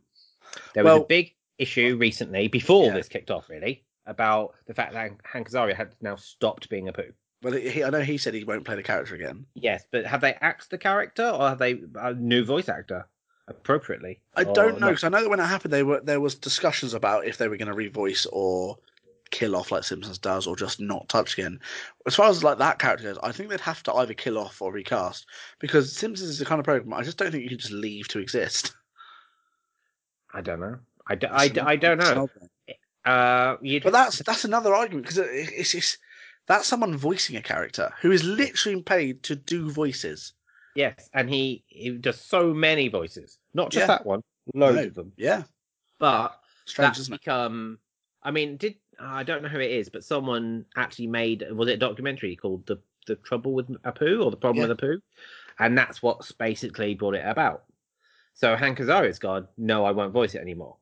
There was Well- a big issue recently, before Yeah. this kicked off, really, about the fact that Hank Azaria had now stopped being Apu. Well, he, I know he said he won't play the character again. Yes, but have they axed the character or have they a new voice actor appropriately? I don't know because I know that when it happened, they were there was discussions about if they were going to revoice or kill off like Simpsons does, or just not touch again. As far as like that character goes, I think they'd have to either kill off or recast because Simpsons is the kind of program I just don't think you can just leave to exist. I don't know. I, d- I, d- I don't know. Uh, you'd, But that's that's another argument because it's, it's that's someone voicing a character who is literally paid to do voices. yes, and he, he does so many voices, not just Yeah. that one, loads No. of them. Yeah, But strange, that's become. I mean, did I don't know who it is, but someone actually made was it a documentary called the the trouble with Apu or the problem Yeah. with Apu, and that's what's basically brought it about. So Hank Azaria's gone. No, I won't voice it anymore.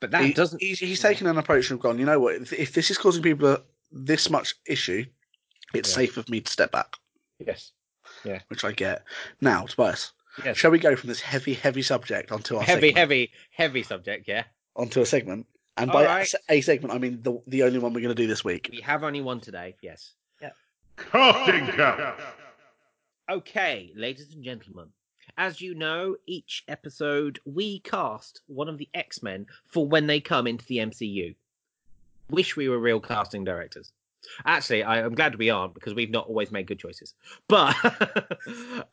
But that He- doesn't. He's, he's taken an approach and gone. You know what? If, if this is causing people this much issue, it's Yeah. safe for me to step back. Yes. Yeah. Which I get. Now, Tobias, Yes. shall we go from this heavy, heavy subject onto our Heavy, segment, heavy, heavy subject. Yeah. onto a segment? And by All right. a segment, I mean the the only one we're going to do this week. We have only one today. Yes. Casting couch. Okay, ladies and gentlemen. As you know, each episode we cast one of the X Men for when they come into the MCU. Wish we were real casting directors. Actually, I, I'm glad we aren't because we've not always made good choices. But,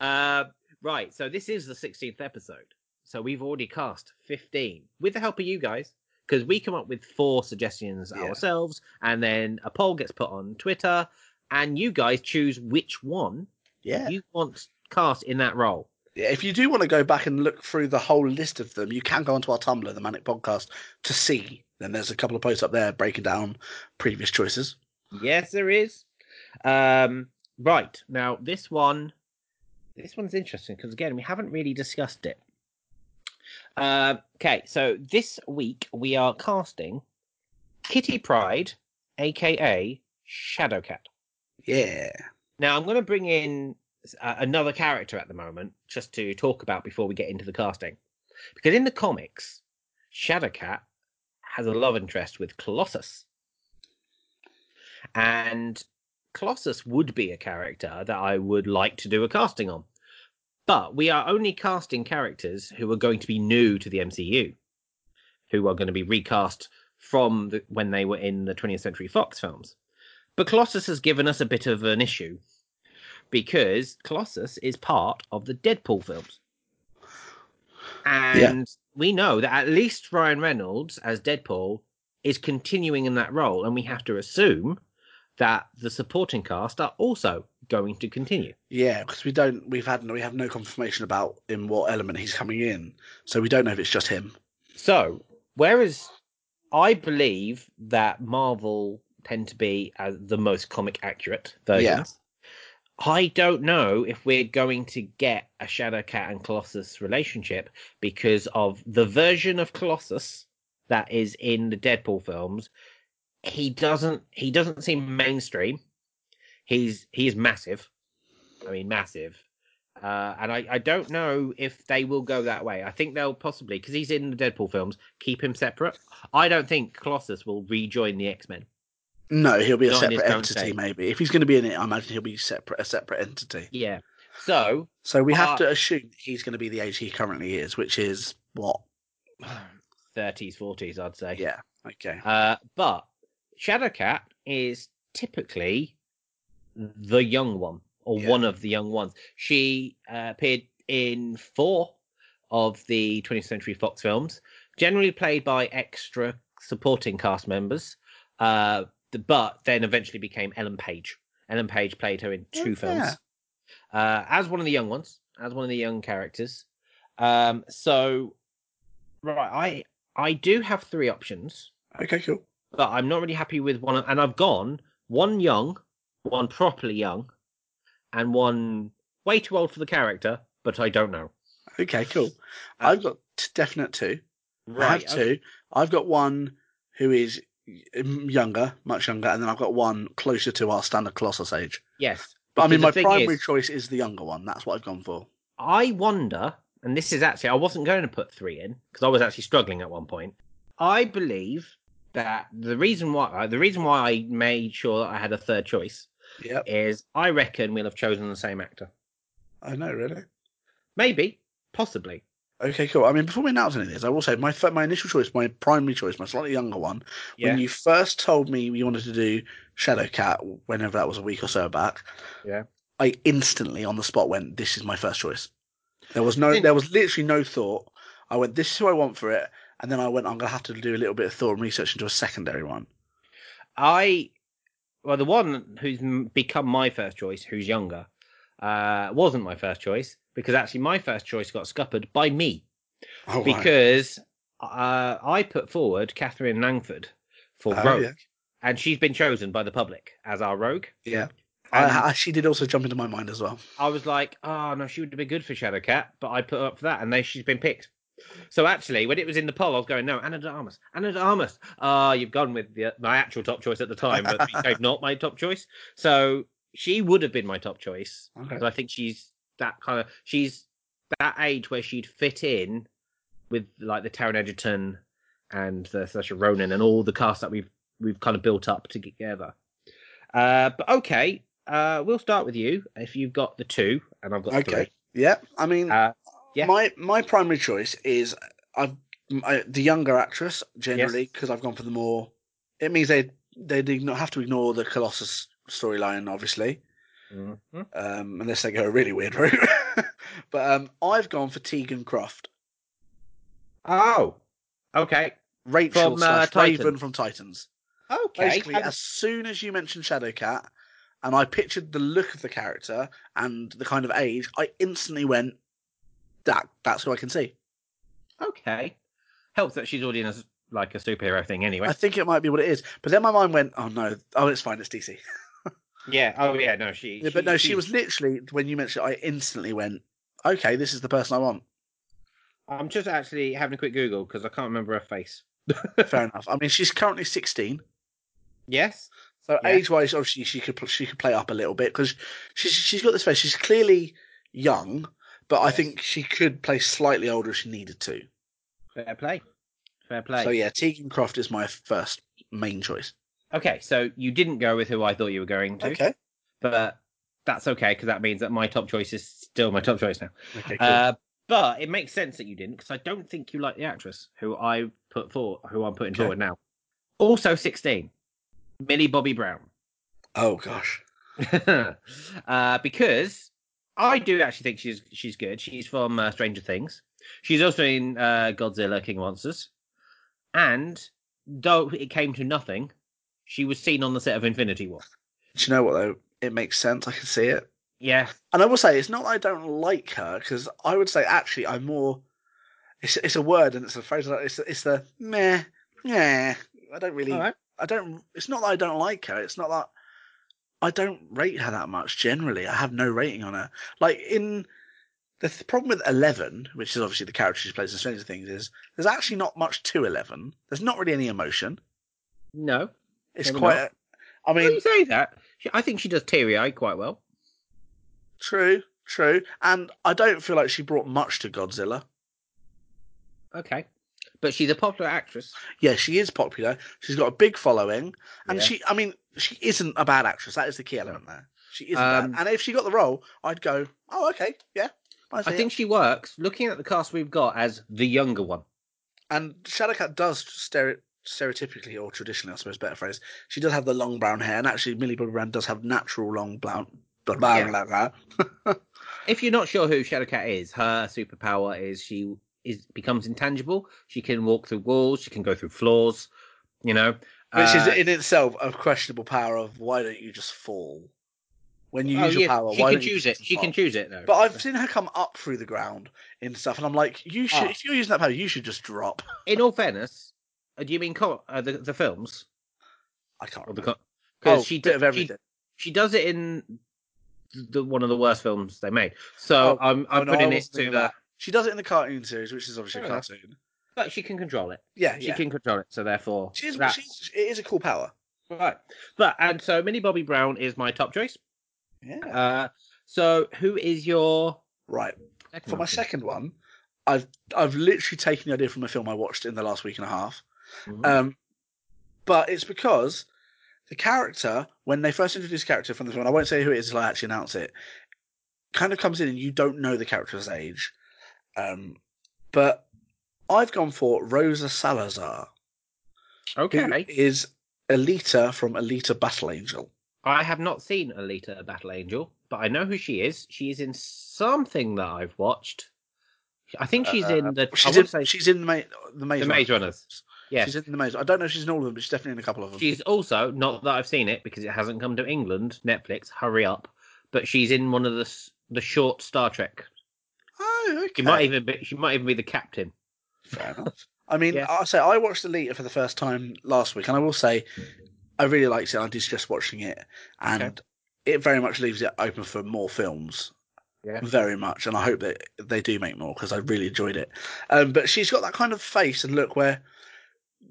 uh, right, so this is the 16th episode. So we've already cast 15 with the help of you guys because we come up with four suggestions Yeah. ourselves and then a poll gets put on Twitter and you guys choose which one Yeah. you want cast in that role. yeah. If you do want to go back and look through the whole list of them, you can go onto our Tumblr, the ManNic Podcast, to see. Then there's a couple of posts up there breaking down previous choices. Yes, there is. Um, right now, this one, this one's interesting because again, we haven't really discussed it. Uh, okay, so this week we are casting Kitty Pryde, aka Shadowcat. Yeah. Now, I'm going to bring in uh, another character at the moment just to talk about before we get into the casting. Because in the comics, Shadowcat has a love interest with Colossus. And Colossus would be a character that I would like to do a casting on. But we are only casting characters who are going to be new to the MCU, who are going to be recast from the, when they were in the 20th Century Fox films. But Colossus has given us a bit of an issue because Colossus is part of the Deadpool films. And we know that at least Ryan Reynolds as Deadpool is continuing in that role, and we have to assume that the supporting cast are also going to continue. Yeah, because we don't, we've had, we have no confirmation about in what element he's coming in, so we don't know if it's just him. So, whereas I believe that Marvel tend to be as the most comic accurate versions, I don't know if we're going to get a Shadow Cat and Colossus relationship because of the version of Colossus that is in the Deadpool films. He doesn't he doesn't seem mainstream. He's he is massive. I mean massive. Uh, and I, I don't know if they will go that way. I think they'll possibly, because he's in the Deadpool films, keep him separate. I don't think Colossus will rejoin the X Men. No, he'll be a Not separate entity, maybe. If he's going to be in it, I imagine he'll be separate, a separate entity. Yeah. So, So we have Uh, to assume he's going to be the age he currently is, which is what? 30s, 40s, I'd say. Yeah. Okay. Uh, but Shadowcat is typically the young one, or Yeah. one of the young ones. She uh, appeared in four of the 20th Century Fox films, generally played by extra supporting cast members, uh, but then eventually became Ellen Page. Ellen Page played her in two Oh, films uh, as one of the young ones, as one of the young characters. Um, so, right, I I do have three options, Okay, cool. but I'm not really happy with one. And I've gone one young, one properly young, and one way too old for the character, but I don't know. Okay, cool. Uh, I've got t- definite two. I have two. I've got one who is younger, much younger, and then I've got one closer to our standard Colossus age. Yes. But I mean, my primary is- choice is the younger one. That's what I've gone for. I wonder, and this is actually, I wasn't going to put three in because I was actually struggling at one point. I believe that the reason why the reason why I made sure that I had a third choice Yep. is I reckon we'll have chosen the same actor. I know, really. Maybe, possibly. Okay, cool. I mean, before we announce any of this, I will say my my initial choice, my primary choice, my slightly younger one. Yeah. When you first told me you wanted to do Shadow Cat, whenever that was a week or so back, Yeah. I instantly on the spot went, "This is my first choice." There was no, hmm. there was literally no thought. I went, "This is who I want for it," and then I went, "I'm gonna have to do a little bit of thought and research into a secondary one." I, well, the one who's become my first choice, who's younger, uh, wasn't my first choice because actually my first choice got scuppered by me. Oh, because uh, I put forward Katherine Langford for Oh, Rogue, yeah. and she's been chosen by the public as our Rogue. yeah, And I, I, she did also jump into my mind as well. I was like, oh no, she would have been good for Shadowcat, but I put her up for that, and then she's been picked. So actually, when it was in the poll, I was going, no, Ana de Armas, Ana de Armas. Ah, you've gone with the, my actual top choice at the time, but became not my top choice. So she would have been my top choice Okay. because I think she's that kind of she's that age where she'd fit in with like the Taron Egerton and the Saoirse Ronan and all the cast that we've we've kind of built up together. Uh, but okay, uh, we'll start with you if you've got the two, and I've got Okay. Yeah, I mean. Uh, yeah. my my primary choice is I've I, the younger actress generally because I've gone for the more. It means they they do not have to ignore the Colossus storyline, obviously, mhm. um, unless they go a really weird route. but um, I've gone for Tegan Croft, Oh, okay, Rachel From, uh, Raven from Titans. okay. Basically, as soon as you mentioned Shadowcat, and I pictured the look of the character and the kind of age, I instantly went, "That that's who I can see." okay. Helps that she's already in a like a superhero thing anyway. I think it might be what it is. But then my mind went, "Oh no! Oh, it's fine. It's DC." yeah. Oh yeah. No, she. Yeah, but no, she she's- was literally when you mentioned, it, I instantly went, "Okay, this is the person I want." I'm just actually having a quick Google because I can't remember her face. Fair enough. I mean, she's currently sixteen, Yes. so Yeah. age-wise, obviously she could she could play up a little bit because she's she's got this face. She's clearly young, but I think she could play slightly older if she needed to. Fair play. Fair play. So yeah, Tegan Croft is my first main choice. Okay, so you didn't go with who I thought you were going to, Okay. but that's okay because that means that my top choice is still my top choice now. Okay. Cool. Uh, but it makes sense that you didn't because I don't think you like the actress who I put for who I'm putting Okay. forward now. Also 16, Millie Bobby Brown. oh gosh. uh, because I do actually think she's she's good. She's from uh, Stranger Things. She's also in uh, Godzilla King Monsters, and though it came to nothing, she was seen on the set of Infinity War. Do you know what though? It makes sense. I can see it. Yeah, And I will say, it's not that I don't like her, because I would say actually I'm more. It's it's a word and it's a phrase. It's it's the meh, meh. I don't really. all right. I don't. It's not that I don't like her. It's not that I don't rate her that much. Generally, I have no rating on her. Like in the th- problem with Eleven, which is obviously the character she plays in Stranger Things, is there's actually not much to Eleven. There's not really any emotion. No, It's quite. A, I Well, you say that. I think she does teary eye quite well. true, true, and I don't feel like she brought much to Godzilla. Okay, but she's a popular actress. yeah, she is popular. She's got a big following, and Yeah. she, I mean, she isn't a bad actress. That is the key element there. She isn't Um, bad. And if she got the role, I'd go, oh, okay, yeah. I, I think she works. Looking at the cast we've got as the younger one. and Shadowcat does stere- stereotypically or traditionally, I suppose, better phrase. She does have the long brown hair, and actually, Millie Bobby Brown does have natural long brown. brown Yeah. like that. If you're not sure who Shadowcat is, her superpower is she is becomes intangible. She can walk through walls. She can go through floors. You know, Which is Uh, in itself a questionable power of why don't you just fall? when you Oh, use your yeah, power. she why can don't you choose it. She can choose it though. But I've seen her come up through the ground in stuff, and I'm like, you should. Oh. If you're using that power, you should just drop. in all fairness, uh, do you mean co- uh, the the films I can't. Remember. because oh, she bit d- she she does it in the one of the worst films they made. So Oh, I'm I'm oh, no, putting it to the. that. She does it in the cartoon series, which is obviously a enough. cartoon. But she can control it. Yeah, She yeah. can control it. So therefore, She's, that's she's, it is a cool power. right. But and so Millie Bobby Brown is my top choice. Yeah. Uh, so who is your Right. second For my option? second one, I've I've literally taken the idea from a film I watched in the last week and a half. Mhm. Um, but it's because the character, when they first introduce the character from the film, I won't say who it is until I actually announce it, kind of comes in and you don't know the character's age. Um, but I've gone for Rosa Salazar, okay. is Alita from Alita Battle Angel. I have not seen Alita Battle Angel, but I know who she is. She is in something that I've watched. I think she's Uh, in the. She's would in, say she's in the, ma- the Maze the. Maze Runners. Yes. She's in the Maze. I don't know if she's in all of them, but she's definitely in a couple of them. She's also not that I've seen it because it hasn't come to England. Netflix, hurry up! But she's in one of the the short Star Trek. Oh, okay. She might even be. She might even be the captain. Fair enough. I mean, Yeah. I'll say I watched Alita for the first time last week, and I will say I really liked it. I did suggest watching it, and Okay. it very much leaves it open for more films. Yeah. Very much, and I hope that they do make more because I really enjoyed it. Um, but she's got that kind of face and look where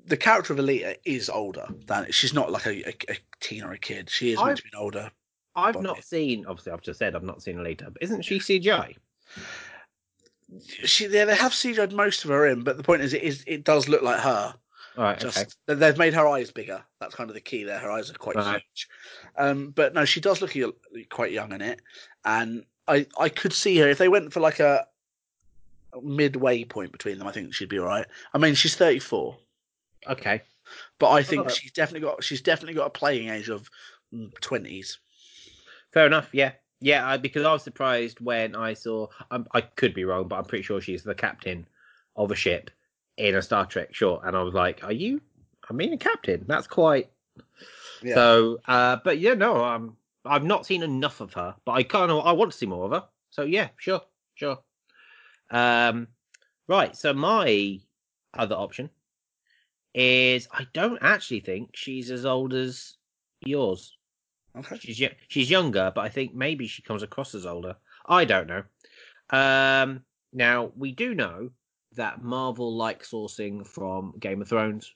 the character of Alita is older than she's not like a, a, a teen or a kid. She is I- meant to be older. I've Body. not seen. Obviously, I've just said I've not seen Alita, but isn't she CGI? She yeah, they have CGI'd most of her in, but the point is, it is it does look like her. All right. Just okay. they- they've made her eyes bigger. That's kind of the key there. Her eyes are quite Right. huge. Um, but no, she does look quite young in it, and I I could see her if they went for like a midway point between them. I think she'd be all right. I mean, she's thirty four, Okay. but I think Alright. she's definitely got she's definitely got a playing age of twenties. Fair enough. Yeah. Yeah. I, because I was surprised when I saw. I'm, I could be wrong, but I'm pretty sure she's the captain of a ship in a Star Trek short, and I was like, "Are you? I mean, a captain? That's quite." Yeah. So, uh, but yeah, no, um, I've not seen enough of her, but I kind of I want to see more of her. So yeah, sure, sure. Um, right. So my other option is I don't actually think she's as old as yours. Okay. She's she's younger, but I think maybe she comes across as older. I don't know. Um, now we do know that Marvel like sourcing from Game of Thrones,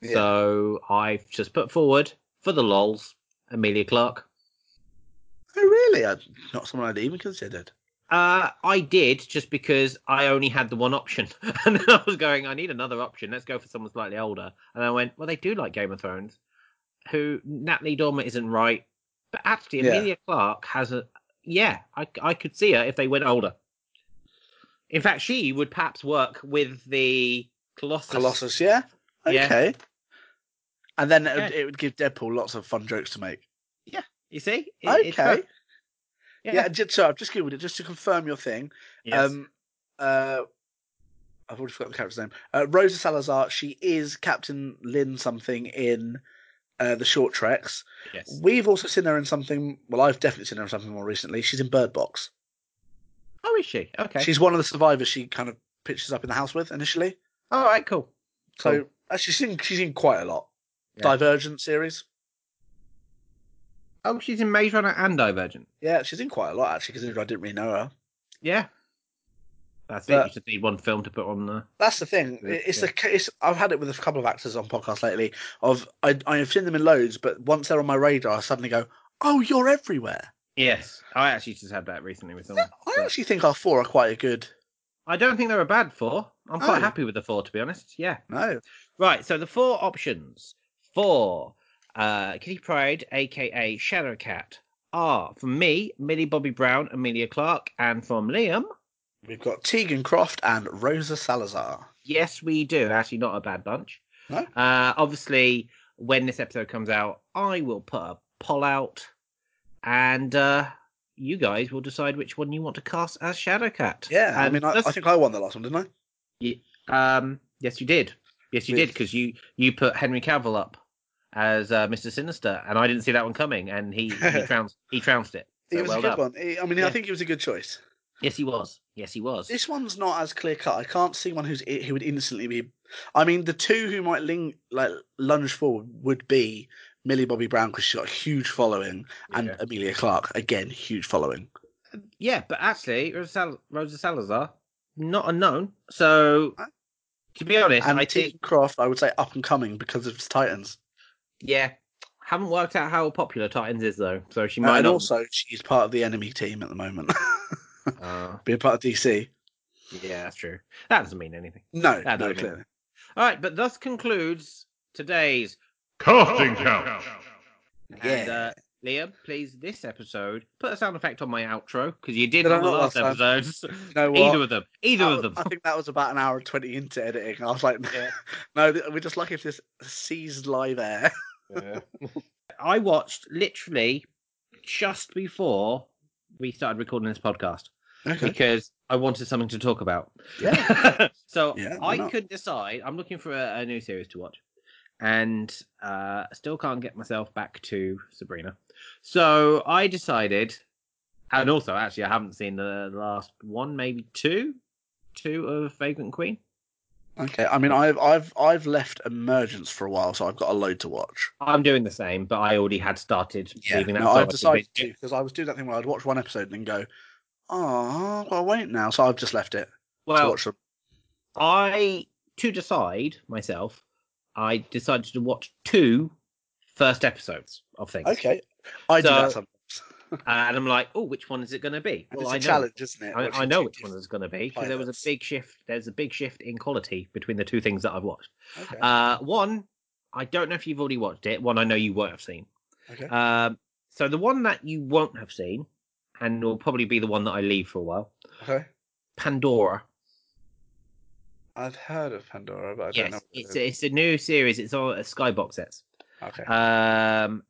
Yeah. so I've just put forward for the lols Emilia Clarke. Oh really? Not someone I'd even considered. Uh, I did just because I only had the one option, and then I was going, I need another option. Let's go for someone slightly older. And I went, well, they do like Game of Thrones. Who Natalie Dormer isn't right, but actually Yeah. Emilia Clarke has a yeah. I I could see her if they went older. In fact, she would perhaps work with the Colossus. Colossus, yeah. Yeah. Okay. And then it would, Yeah. it would give Deadpool lots of fun jokes to make. Yeah. You see? It- Okay. her. Yeah, just, so I've just googled it just to confirm your thing. Yes. Um, uh, I've already forgotten the character's name. Uh, Rosa Salazar. She is Captain Lynn something in uh, the short treks. yes. We've also seen her in something. Well, I've definitely seen her in something more recently. She's in Bird Box. Oh, is she? Okay. She's one of the survivors. She kind of pitches up in the house with initially. All right. Cool. So Cool. actually, she's in, she's in quite a lot. Yeah. Divergent series. Oh, she's in Maze Runner and Divergent. Yeah, she's in quite a lot actually. Because I didn't really know her. Yeah. It. But- You just need one film to put on there. That's the thing. It's yeah. the case. I've had it with a couple of actors on podcasts lately. Of I, I've seen them in loads, but once they're on my radar, I suddenly go, "Oh, you're everywhere." Yes, I actually just had that recently with someone. I actually think our four are quite a good. I don't think they're a bad four. I'm quite Oh. happy with the four, to be honest. Yeah. No, Right. So the four options for uh, Kitty Pryde, aka Shadowcat, are from me, Millie Bobby Brown, Emilia Clarke, and from Liam. We've got Tegan Croft and Rosa Salazar. Yes, we do. Actually, not a bad bunch. No? Uh, obviously, when this episode comes out, I will put a poll out, and uh, you guys will decide which one you want to cast as Shadowcat. Yeah, I mean, I, I think I won the last one, didn't I? Um, yes, you did. Yes, you did because you you put Henry Cavill up as uh, Mr. Sinister, and I didn't see that one coming, and he he trounced he trounced it. So It was well a good done. one. I mean, I think it was a good choice. Yes, he was. Yes, he was. This one's not as clear cut. I can't see one who's who would instantly be. I mean, the two who might ling, like lunge forward would be Millie Bobby Brown because she's got a huge following, and Yeah. Emilia Clarke again, huge following. Yeah, but actually, Rosa, Sal- Rosa Salazar, not unknown. So, Huh? to be honest, And I Tim think, Croft, I would say up and coming because of Titans, yeah, haven't worked out how popular Titans is though. So she Uh, might and not. also she's part of the enemy team at the moment, Uh, a part of DC. yeah, that's true. That doesn't mean anything. No, That no, doesn't mean. All right, but thus concludes today's. Casting couch. And, Yeah. uh, Liam, please, this episode, put a sound effect on my outro because you did Did on the last last time? episodes. You know what? Either of them. Either That of them. I think that was about an hour and twenty into editing. I was like, Yeah. no, we're just lucky if this sees live air. I watched literally just before we started recording this podcast Okay. because I wanted something to talk about. Yeah. so Yeah, I not? could decide. I'm looking for a, a new series to watch, and uh, still can't get myself back to Sabrina. So I decided, and also actually I haven't seen the last one, maybe two, two of Vagrant Queen. Okay. I mean, I've I've I've left Emergence for a while, so I've got a load to watch. I'm doing the same, but I already had started leaving that. no, I've decided to because I was doing that thing where I'd watch one episode and then go, oh, well, wait now. So I've just left it to Well, watch them. I to decide myself, I decided to watch two first episodes of things. Okay. I do that sometimes. Uh, and I'm like, oh, which one is it going to be? Well, it's a I know. challenge, isn't it? I, I know which one it's going to be because there was a big shift. There's a big shift in quality between the two things that I've watched. Okay. Uh, one, I don't know if you've already watched it. One, I know you won't have seen. okay. Um, so the one that you won't have seen, and will probably be the one that I leave for a while, okay. Pandora. I've heard of Pandora, but I don't Yes, know. what it it's a, it's a new series. It's on Skybox sets. Okay. Um,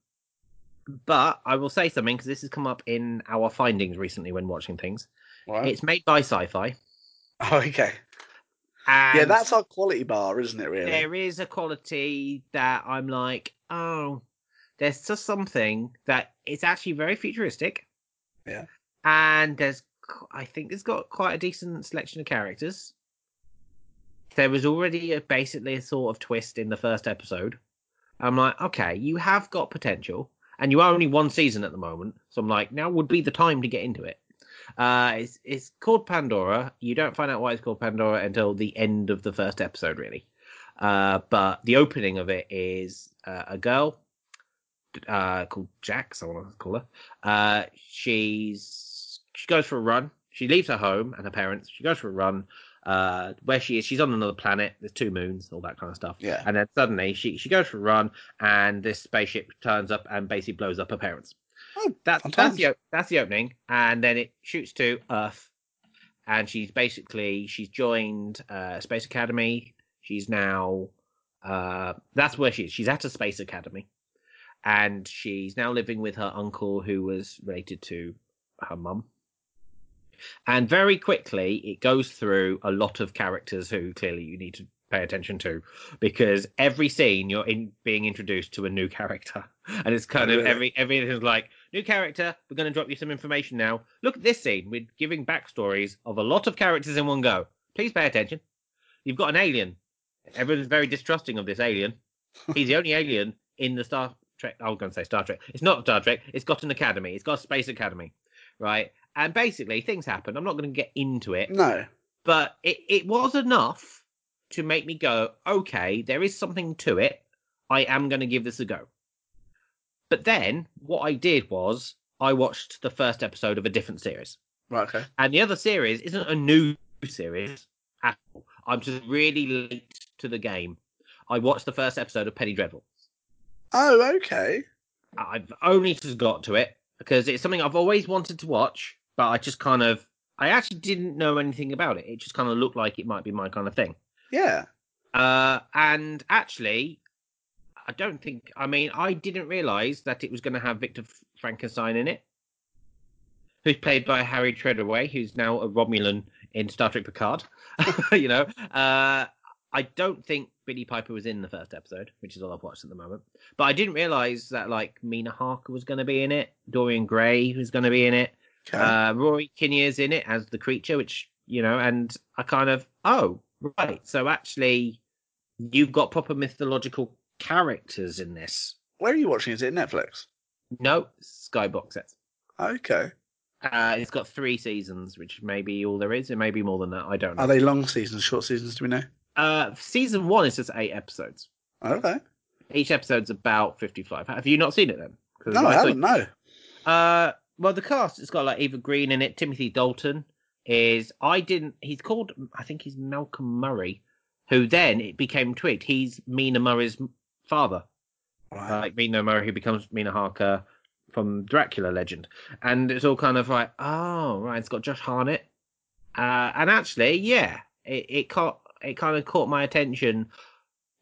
but I will say something because this has come up in our findings recently when watching things. It's made by Sci-Fi. Oh, okay. And Yeah, that's our quality bar, isn't it? Really. there is a quality that I'm like, oh, there's just something that it's actually very futuristic. Yeah. And there's, I think it's got quite a decent selection of characters. There was already a, basically a sort of twist in the first episode. I'm like, okay, you have got potential, and you are only one season at the moment. So I'm like, now would be the time to get into it. Uh, it's it's called Pandora. You don't find out why it's called Pandora until the end of the first episode, really. Uh, but the opening of it is uh, a girl uh, called Jax. I want to call her. Uh, she's she goes for a run. She leaves her home and her parents. She goes for a run. Uh, where she is, she's on another planet. There's two moons, all that kind of stuff. Yeah. And then suddenly she she goes for a run, and this spaceship turns up and basically blows up her parents. Oh, That, fun that's the that's the opening, and then it shoots to Earth, and she's basically she's joined uh, Space Academy. She's now uh, that's where she is. She's at a space academy, and she's now living with her uncle, who was related to her mum. And very quickly, it goes through a lot of characters who clearly you need to pay attention to, because every scene you're in being introduced to a new character, and it's kind of every everything's like new character. We're going to drop you some information now. Look at this scene. We're giving backstories of a lot of characters in one go. Please pay attention. You've got an alien. Everyone's very distrusting of this alien. He's the only alien in the Star Trek. I was going to say Star Trek. It's not Star Trek. It's got an academy. It's got a space academy, right? And basically, things happen. I'm not going to get into it, No. but it, it was enough to make me go, okay, there is something to it. I am going to give this a go. But then what I did was I watched the first episode of a different series. Right. Okay. And the other series isn't a new series at all. I'm just really late to the game. I watched the first episode of Penny Dreadful. Oh, okay. I've only just got to it because it's something I've always wanted to watch, but I just kind of I actually didn't know anything about it. It just kind of looked like it might be my kind of thing. Yeah. Uh, and actually, I don't think. I mean, I didn't realize that it was going to have Victor Frankenstein in it, who's played by Harry Treadaway, who's now a Romulan in Star Trek Picard. you know, uh, I don't think Billie Piper was in the first episode, which is all I've watched at the moment. But I didn't realize that like Mina Harker was going to be in it, Dorian Gray was going to be in it, Okay. uh, Rory Kinnear's in it as the creature, which you know, and I kind of oh right, so actually you've got proper mythological characters in this. Where are you watching? Is it Netflix? No, Skybox sets. Okay. Uh, it's got three seasons, which may be all there is. It may be more than that. I don't know. Are they long seasons, short seasons? Do we know? Uh, season one is just eight episodes. Okay. Each episode's about fifty-five. Have you not seen it then? No, I haven't. No. Uh, well, the cast it's got like Eva Green in it. Timothy Dalton is. I didn't. He's called. I think he's Malcolm Murray, who then it became twigged. He's Mina Murray's father. Right. like Mina Murray, who becomes Mina Harker from Dracula legend, and it's all kind of like, oh right, it's got Josh Hartnett, uh, and actually, yeah, it it caught it kind of caught my attention.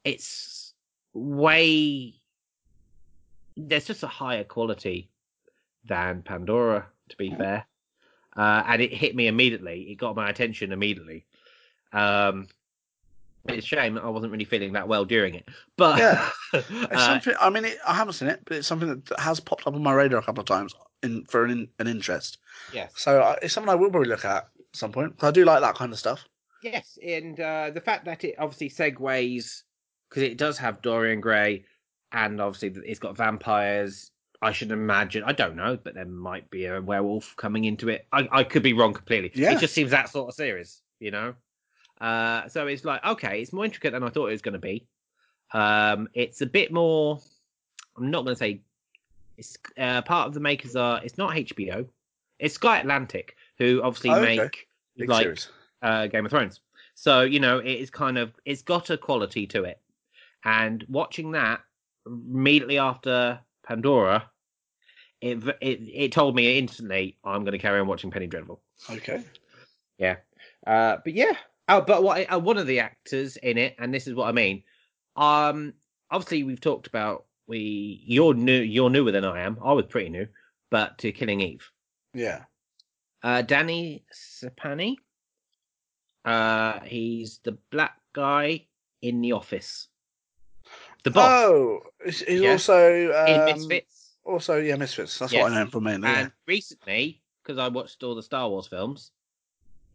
It's way there's just a higher quality than Pandora, to be fair, uh, and it hit me immediately. It got my attention immediately. Um, it's a shame I wasn't really feeling that well during it, but Yeah. It's uh, something. I mean, it, I haven't seen it, but it's something that has popped up on my radar a couple of times in for an an interest. yes, So uh, it's something I will probably look at at some point. I do like that kind of stuff. Yes, and uh, the fact that it obviously segues because it does have Dorian Gray, and obviously it's got vampires. I should imagine. I don't know, but there might be a werewolf coming into it. I, I could be wrong completely. Yeah. It just seems that sort of series, you know. Uh, so it's like okay, it's more intricate than I thought it was going to be. Um, it's a bit more. I'm not going to say. It's uh, part of the makers are. It's not HBO. It's Sky Atlantic, who obviously Oh, okay. make Big like series. Uh, Game of Thrones. So you know, it is kind of it's got a quality to it. And watching that immediately after Pandora, it it, it told me instantly I'm going to carry on watching Penny Dreadful. Okay. Yeah, uh, but yeah. Oh, but what uh, one of the actors in it, and this is what I mean. Um, obviously we've talked about we you're new you're newer than I am. I was pretty new, but to Killing Eve. Yeah. Uh, Danny Sapani. Uh, he's the black guy in the office. The boss Oh, he's, Yeah. also um, in Misfits. Also, yeah, Misfits. That's Yes. what I know him from mainly. And recently, because I watched all the Star Wars films,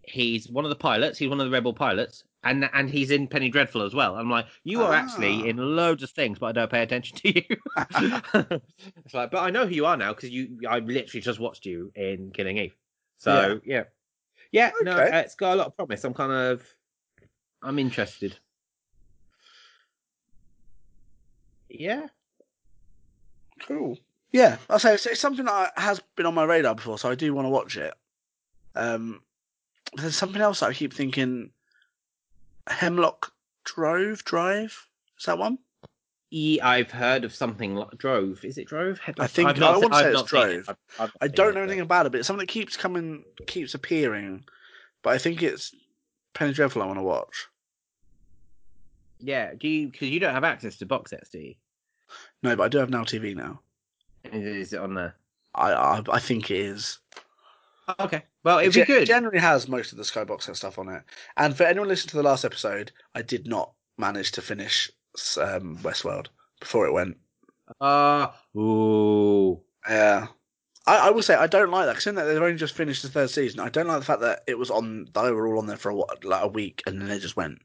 he's one of the pilots. He's one of the rebel pilots, and and he's in Penny Dreadful as well. I'm like, you are Ah. actually in loads of things, but I don't pay attention to you. it's like, but I know who you are now because you. I literally just watched you in Killing Eve. So yeah, yeah, no, Okay. uh, it's got a lot of promise. I'm kind of, I'm interested. Yeah, Cool. Yeah, I say it's, it's something that has been on my radar before, so I do want to watch it. Um, there's something else that I keep thinking. Hemlock Drove Drive is that one? E, I've heard of something like Drove. Is it Drove? I think- I've not, I wanna say it's not it. Drove. I've- I've I don't know but- anything about it, but it's something that keeps coming, keeps appearing. But I think it's Penny Dreadful. I want to watch. Yeah, do you? Because you don't have access to box sets, do you? No, but I do have Now TV now. Is, is it on there? I I, I think it is. Okay. Well, it'd It be good. generally has most of the Skybox set stuff on it. And for anyone listening to the last episode, I did not manage to finish um, Westworld before it went. Uh, ooh. Yeah. I, I will say I don't like that because in that they've only just finished the third season. I don't like the fact that it was on. They were all on there for a, like a week and then they just went.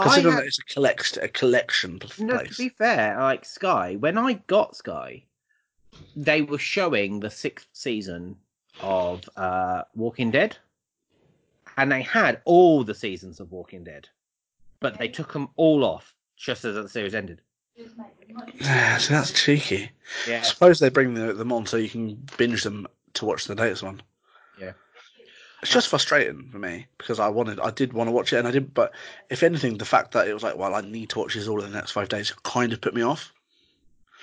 Considering had- that it's a collect a collection pl- No, to be fair, like Sky, when I got Sky, they were showing the sixth season of uh, Walking Dead, and they had all the seasons of Walking Dead, but they took them all off just as the series ended. Yeah, so that's cheeky. Yeah, I suppose they bring the, them on so you can binge them to watch the latest one. Yeah. It's just frustrating for me because I wanted, I did want to watch it and I didn't. But if anything, the fact that it was like, well, I need to watch this all in the next five days, kind of put me off.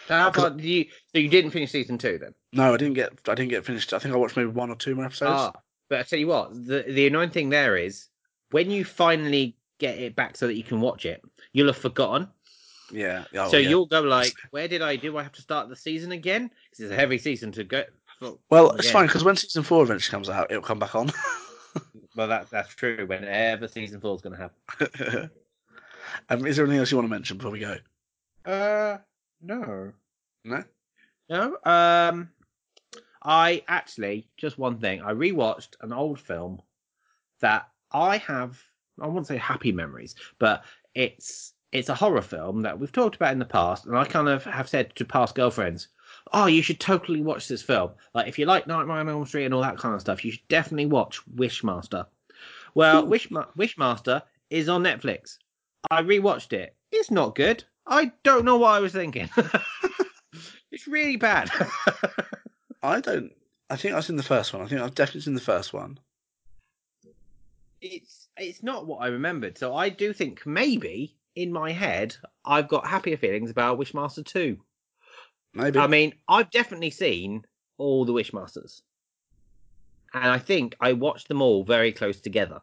So how far did you? So you didn't finish season two then? No, I didn't get, I didn't get finished. I think I watched maybe one or two more episodes. Ah, but I tell you what, the the annoying thing there is when you finally get it back so that you can watch it, you'll have forgotten. Yeah. Oh, so yeah. you'll go like, where did I do? I have to start the season again because it's a heavy season to go. Well, it's again. fine because when season four eventually comes out, it'll come back on. Well, that that's true. Whenever season four is going to happen. Um, is there anything else you want to mention before we go? Uh, no. No. No. Um, I actually just one thing. I rewatched an old film that I have. I wouldn't say happy memories, but it's it's a horror film that we've talked about in the past, and I kind of have said to past girlfriends, "Oh, you should totally watch this film. Like, if you like Nightmare on Elm Street and all that kind of stuff, you should definitely watch Wishmaster." Well, Wishma- Wishmaster is on Netflix. I rewatched it. It's not good. I don't know what I was thinking. it's really bad. I don't. I think I've seen the first one. I think I've definitely seen the first one. it's it's not what I remembered. So I do think maybe in my head I've got happier feelings about Wishmaster 2. Maybe. I mean, I've definitely seen all the Wishmasters. And I think I watched them all very close together.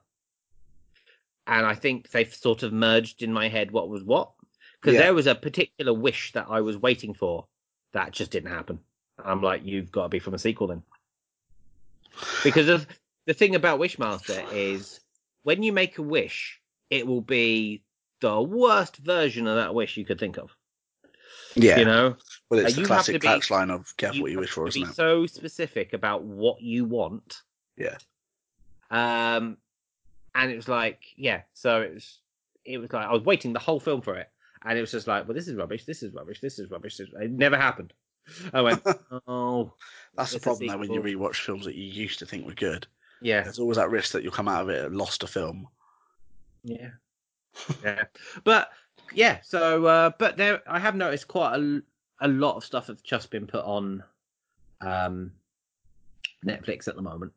And I think they've sort of merged in my head what was what. Because Yeah. there was a particular wish that I was waiting for that just didn't happen. I'm like, you've got to be from a sequel then. Because of the thing about Wishmaster is when you make a wish, it will be the worst version of that wish you could think of. yeah. You know, well, it's uh, the you have classic to be- line of "Careful what you wish for," isn't be it? so specific about what you want. Yeah. Um, and it was like, yeah. So it was, it was like I was waiting the whole film for it, and it was just like, well, this is rubbish. This is rubbish. This is rubbish. This- It never happened. I went, oh, That's the problem though when you rewatch films that you used to think were good. Yeah, There's always that risk that you'll come out of it and lost a film. Yeah. yeah. But yeah, so uh but there I have noticed quite a, a lot of stuff that's just been put on um Netflix at the moment.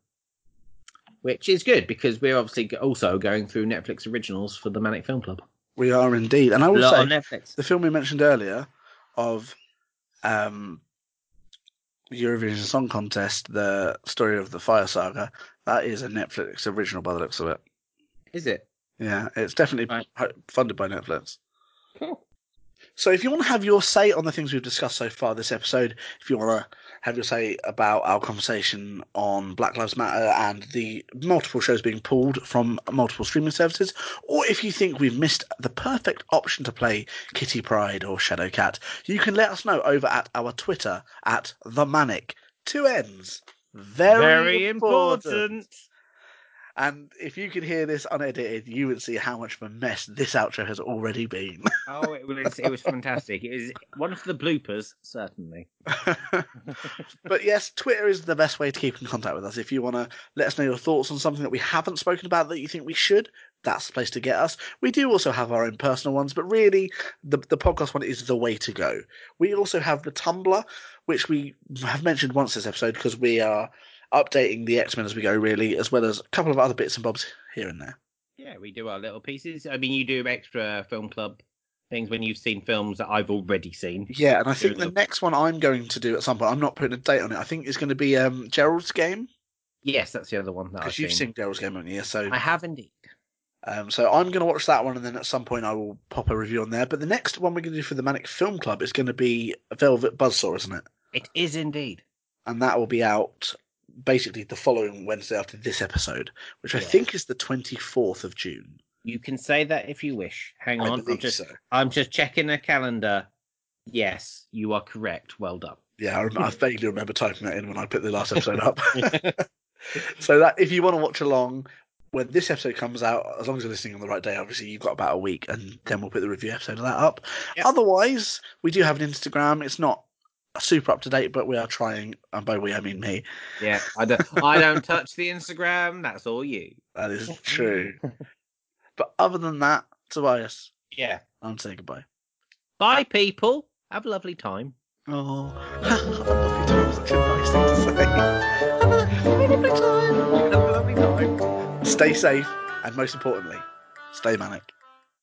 Which is good because we're obviously also going through Netflix originals for the ManNic Film Club. We are indeed, and I will say the film we mentioned earlier of um, Eurovision Song Contest, the story of the Fire Saga, that is a Netflix original by the looks of it. Is it? Yeah, it's definitely Right. funded by Netflix. Cool. So if you want to have your say on the things we've discussed so far this episode, if you want to have your say about our conversation on Black Lives Matter and the multiple shows being pulled from multiple streaming services, or if you think we've missed the perfect option to play Kitty Pryde or Shadowcat, you can let us know over at our Twitter at the ManNic. Two N's. Very, Very important. important. And if you could hear this unedited, you would see how much of a mess this outro has already been. Oh, it was it was fantastic. It was one of the bloopers, certainly. but yes, Twitter is the best way to keep in contact with us. If you want to let us know your thoughts on something that we haven't spoken about that you think we should, that's the place to get us. We do also have our own personal ones, but really, the, the podcast one is the way to go. We also have the Tumblr, which we have mentioned once this episode because we are updating the X Men as we go, really, as well as a couple of other bits and bobs here and there. Yeah, we do our little pieces. I mean, you do extra film club things when you've seen films that I've already seen. Yeah, and I think the next one I'm going to do at some point, I'm not putting a date on it. I think it's going to be um, Gerald's game Yes, that's the other one that I've because you've seen. seen Gerald's game, haven't you? So I have indeed. Um, so I'm going to watch that one, and then at some point I will pop a review on there. But the next one we're going to do for the ManNic Film Club is going to be Velvet Buzzsaw, isn't it? It is indeed. And that will be out basically the following Wednesday after this episode, which I Yeah. think is the 24th of June. You can say that if you wish. Hang I on, I'm just so. I'm just checking the calendar. Yes, you are correct. Well done. Yeah, I, rem- I vaguely remember typing that in when I put the last episode up. so that if you want to watch along when this episode comes out, as long as you're listening on the right day, obviously you've got about a week, and then we'll put the review episode of that up. Yep. Otherwise, we do have an Instagram. It's not super up to date, but we are trying, and by we I mean me. yeah, I don't I don't touch the Instagram. That's all you. That is true. but other than that, Tobias, Yeah. I'm saying goodbye. Bye, people. Have a lovely time. Oh, have a lovely time. Such a nice thing to say. Have a, have a lovely time. Have a lovely time. Stay safe, and most importantly, stay ManNic.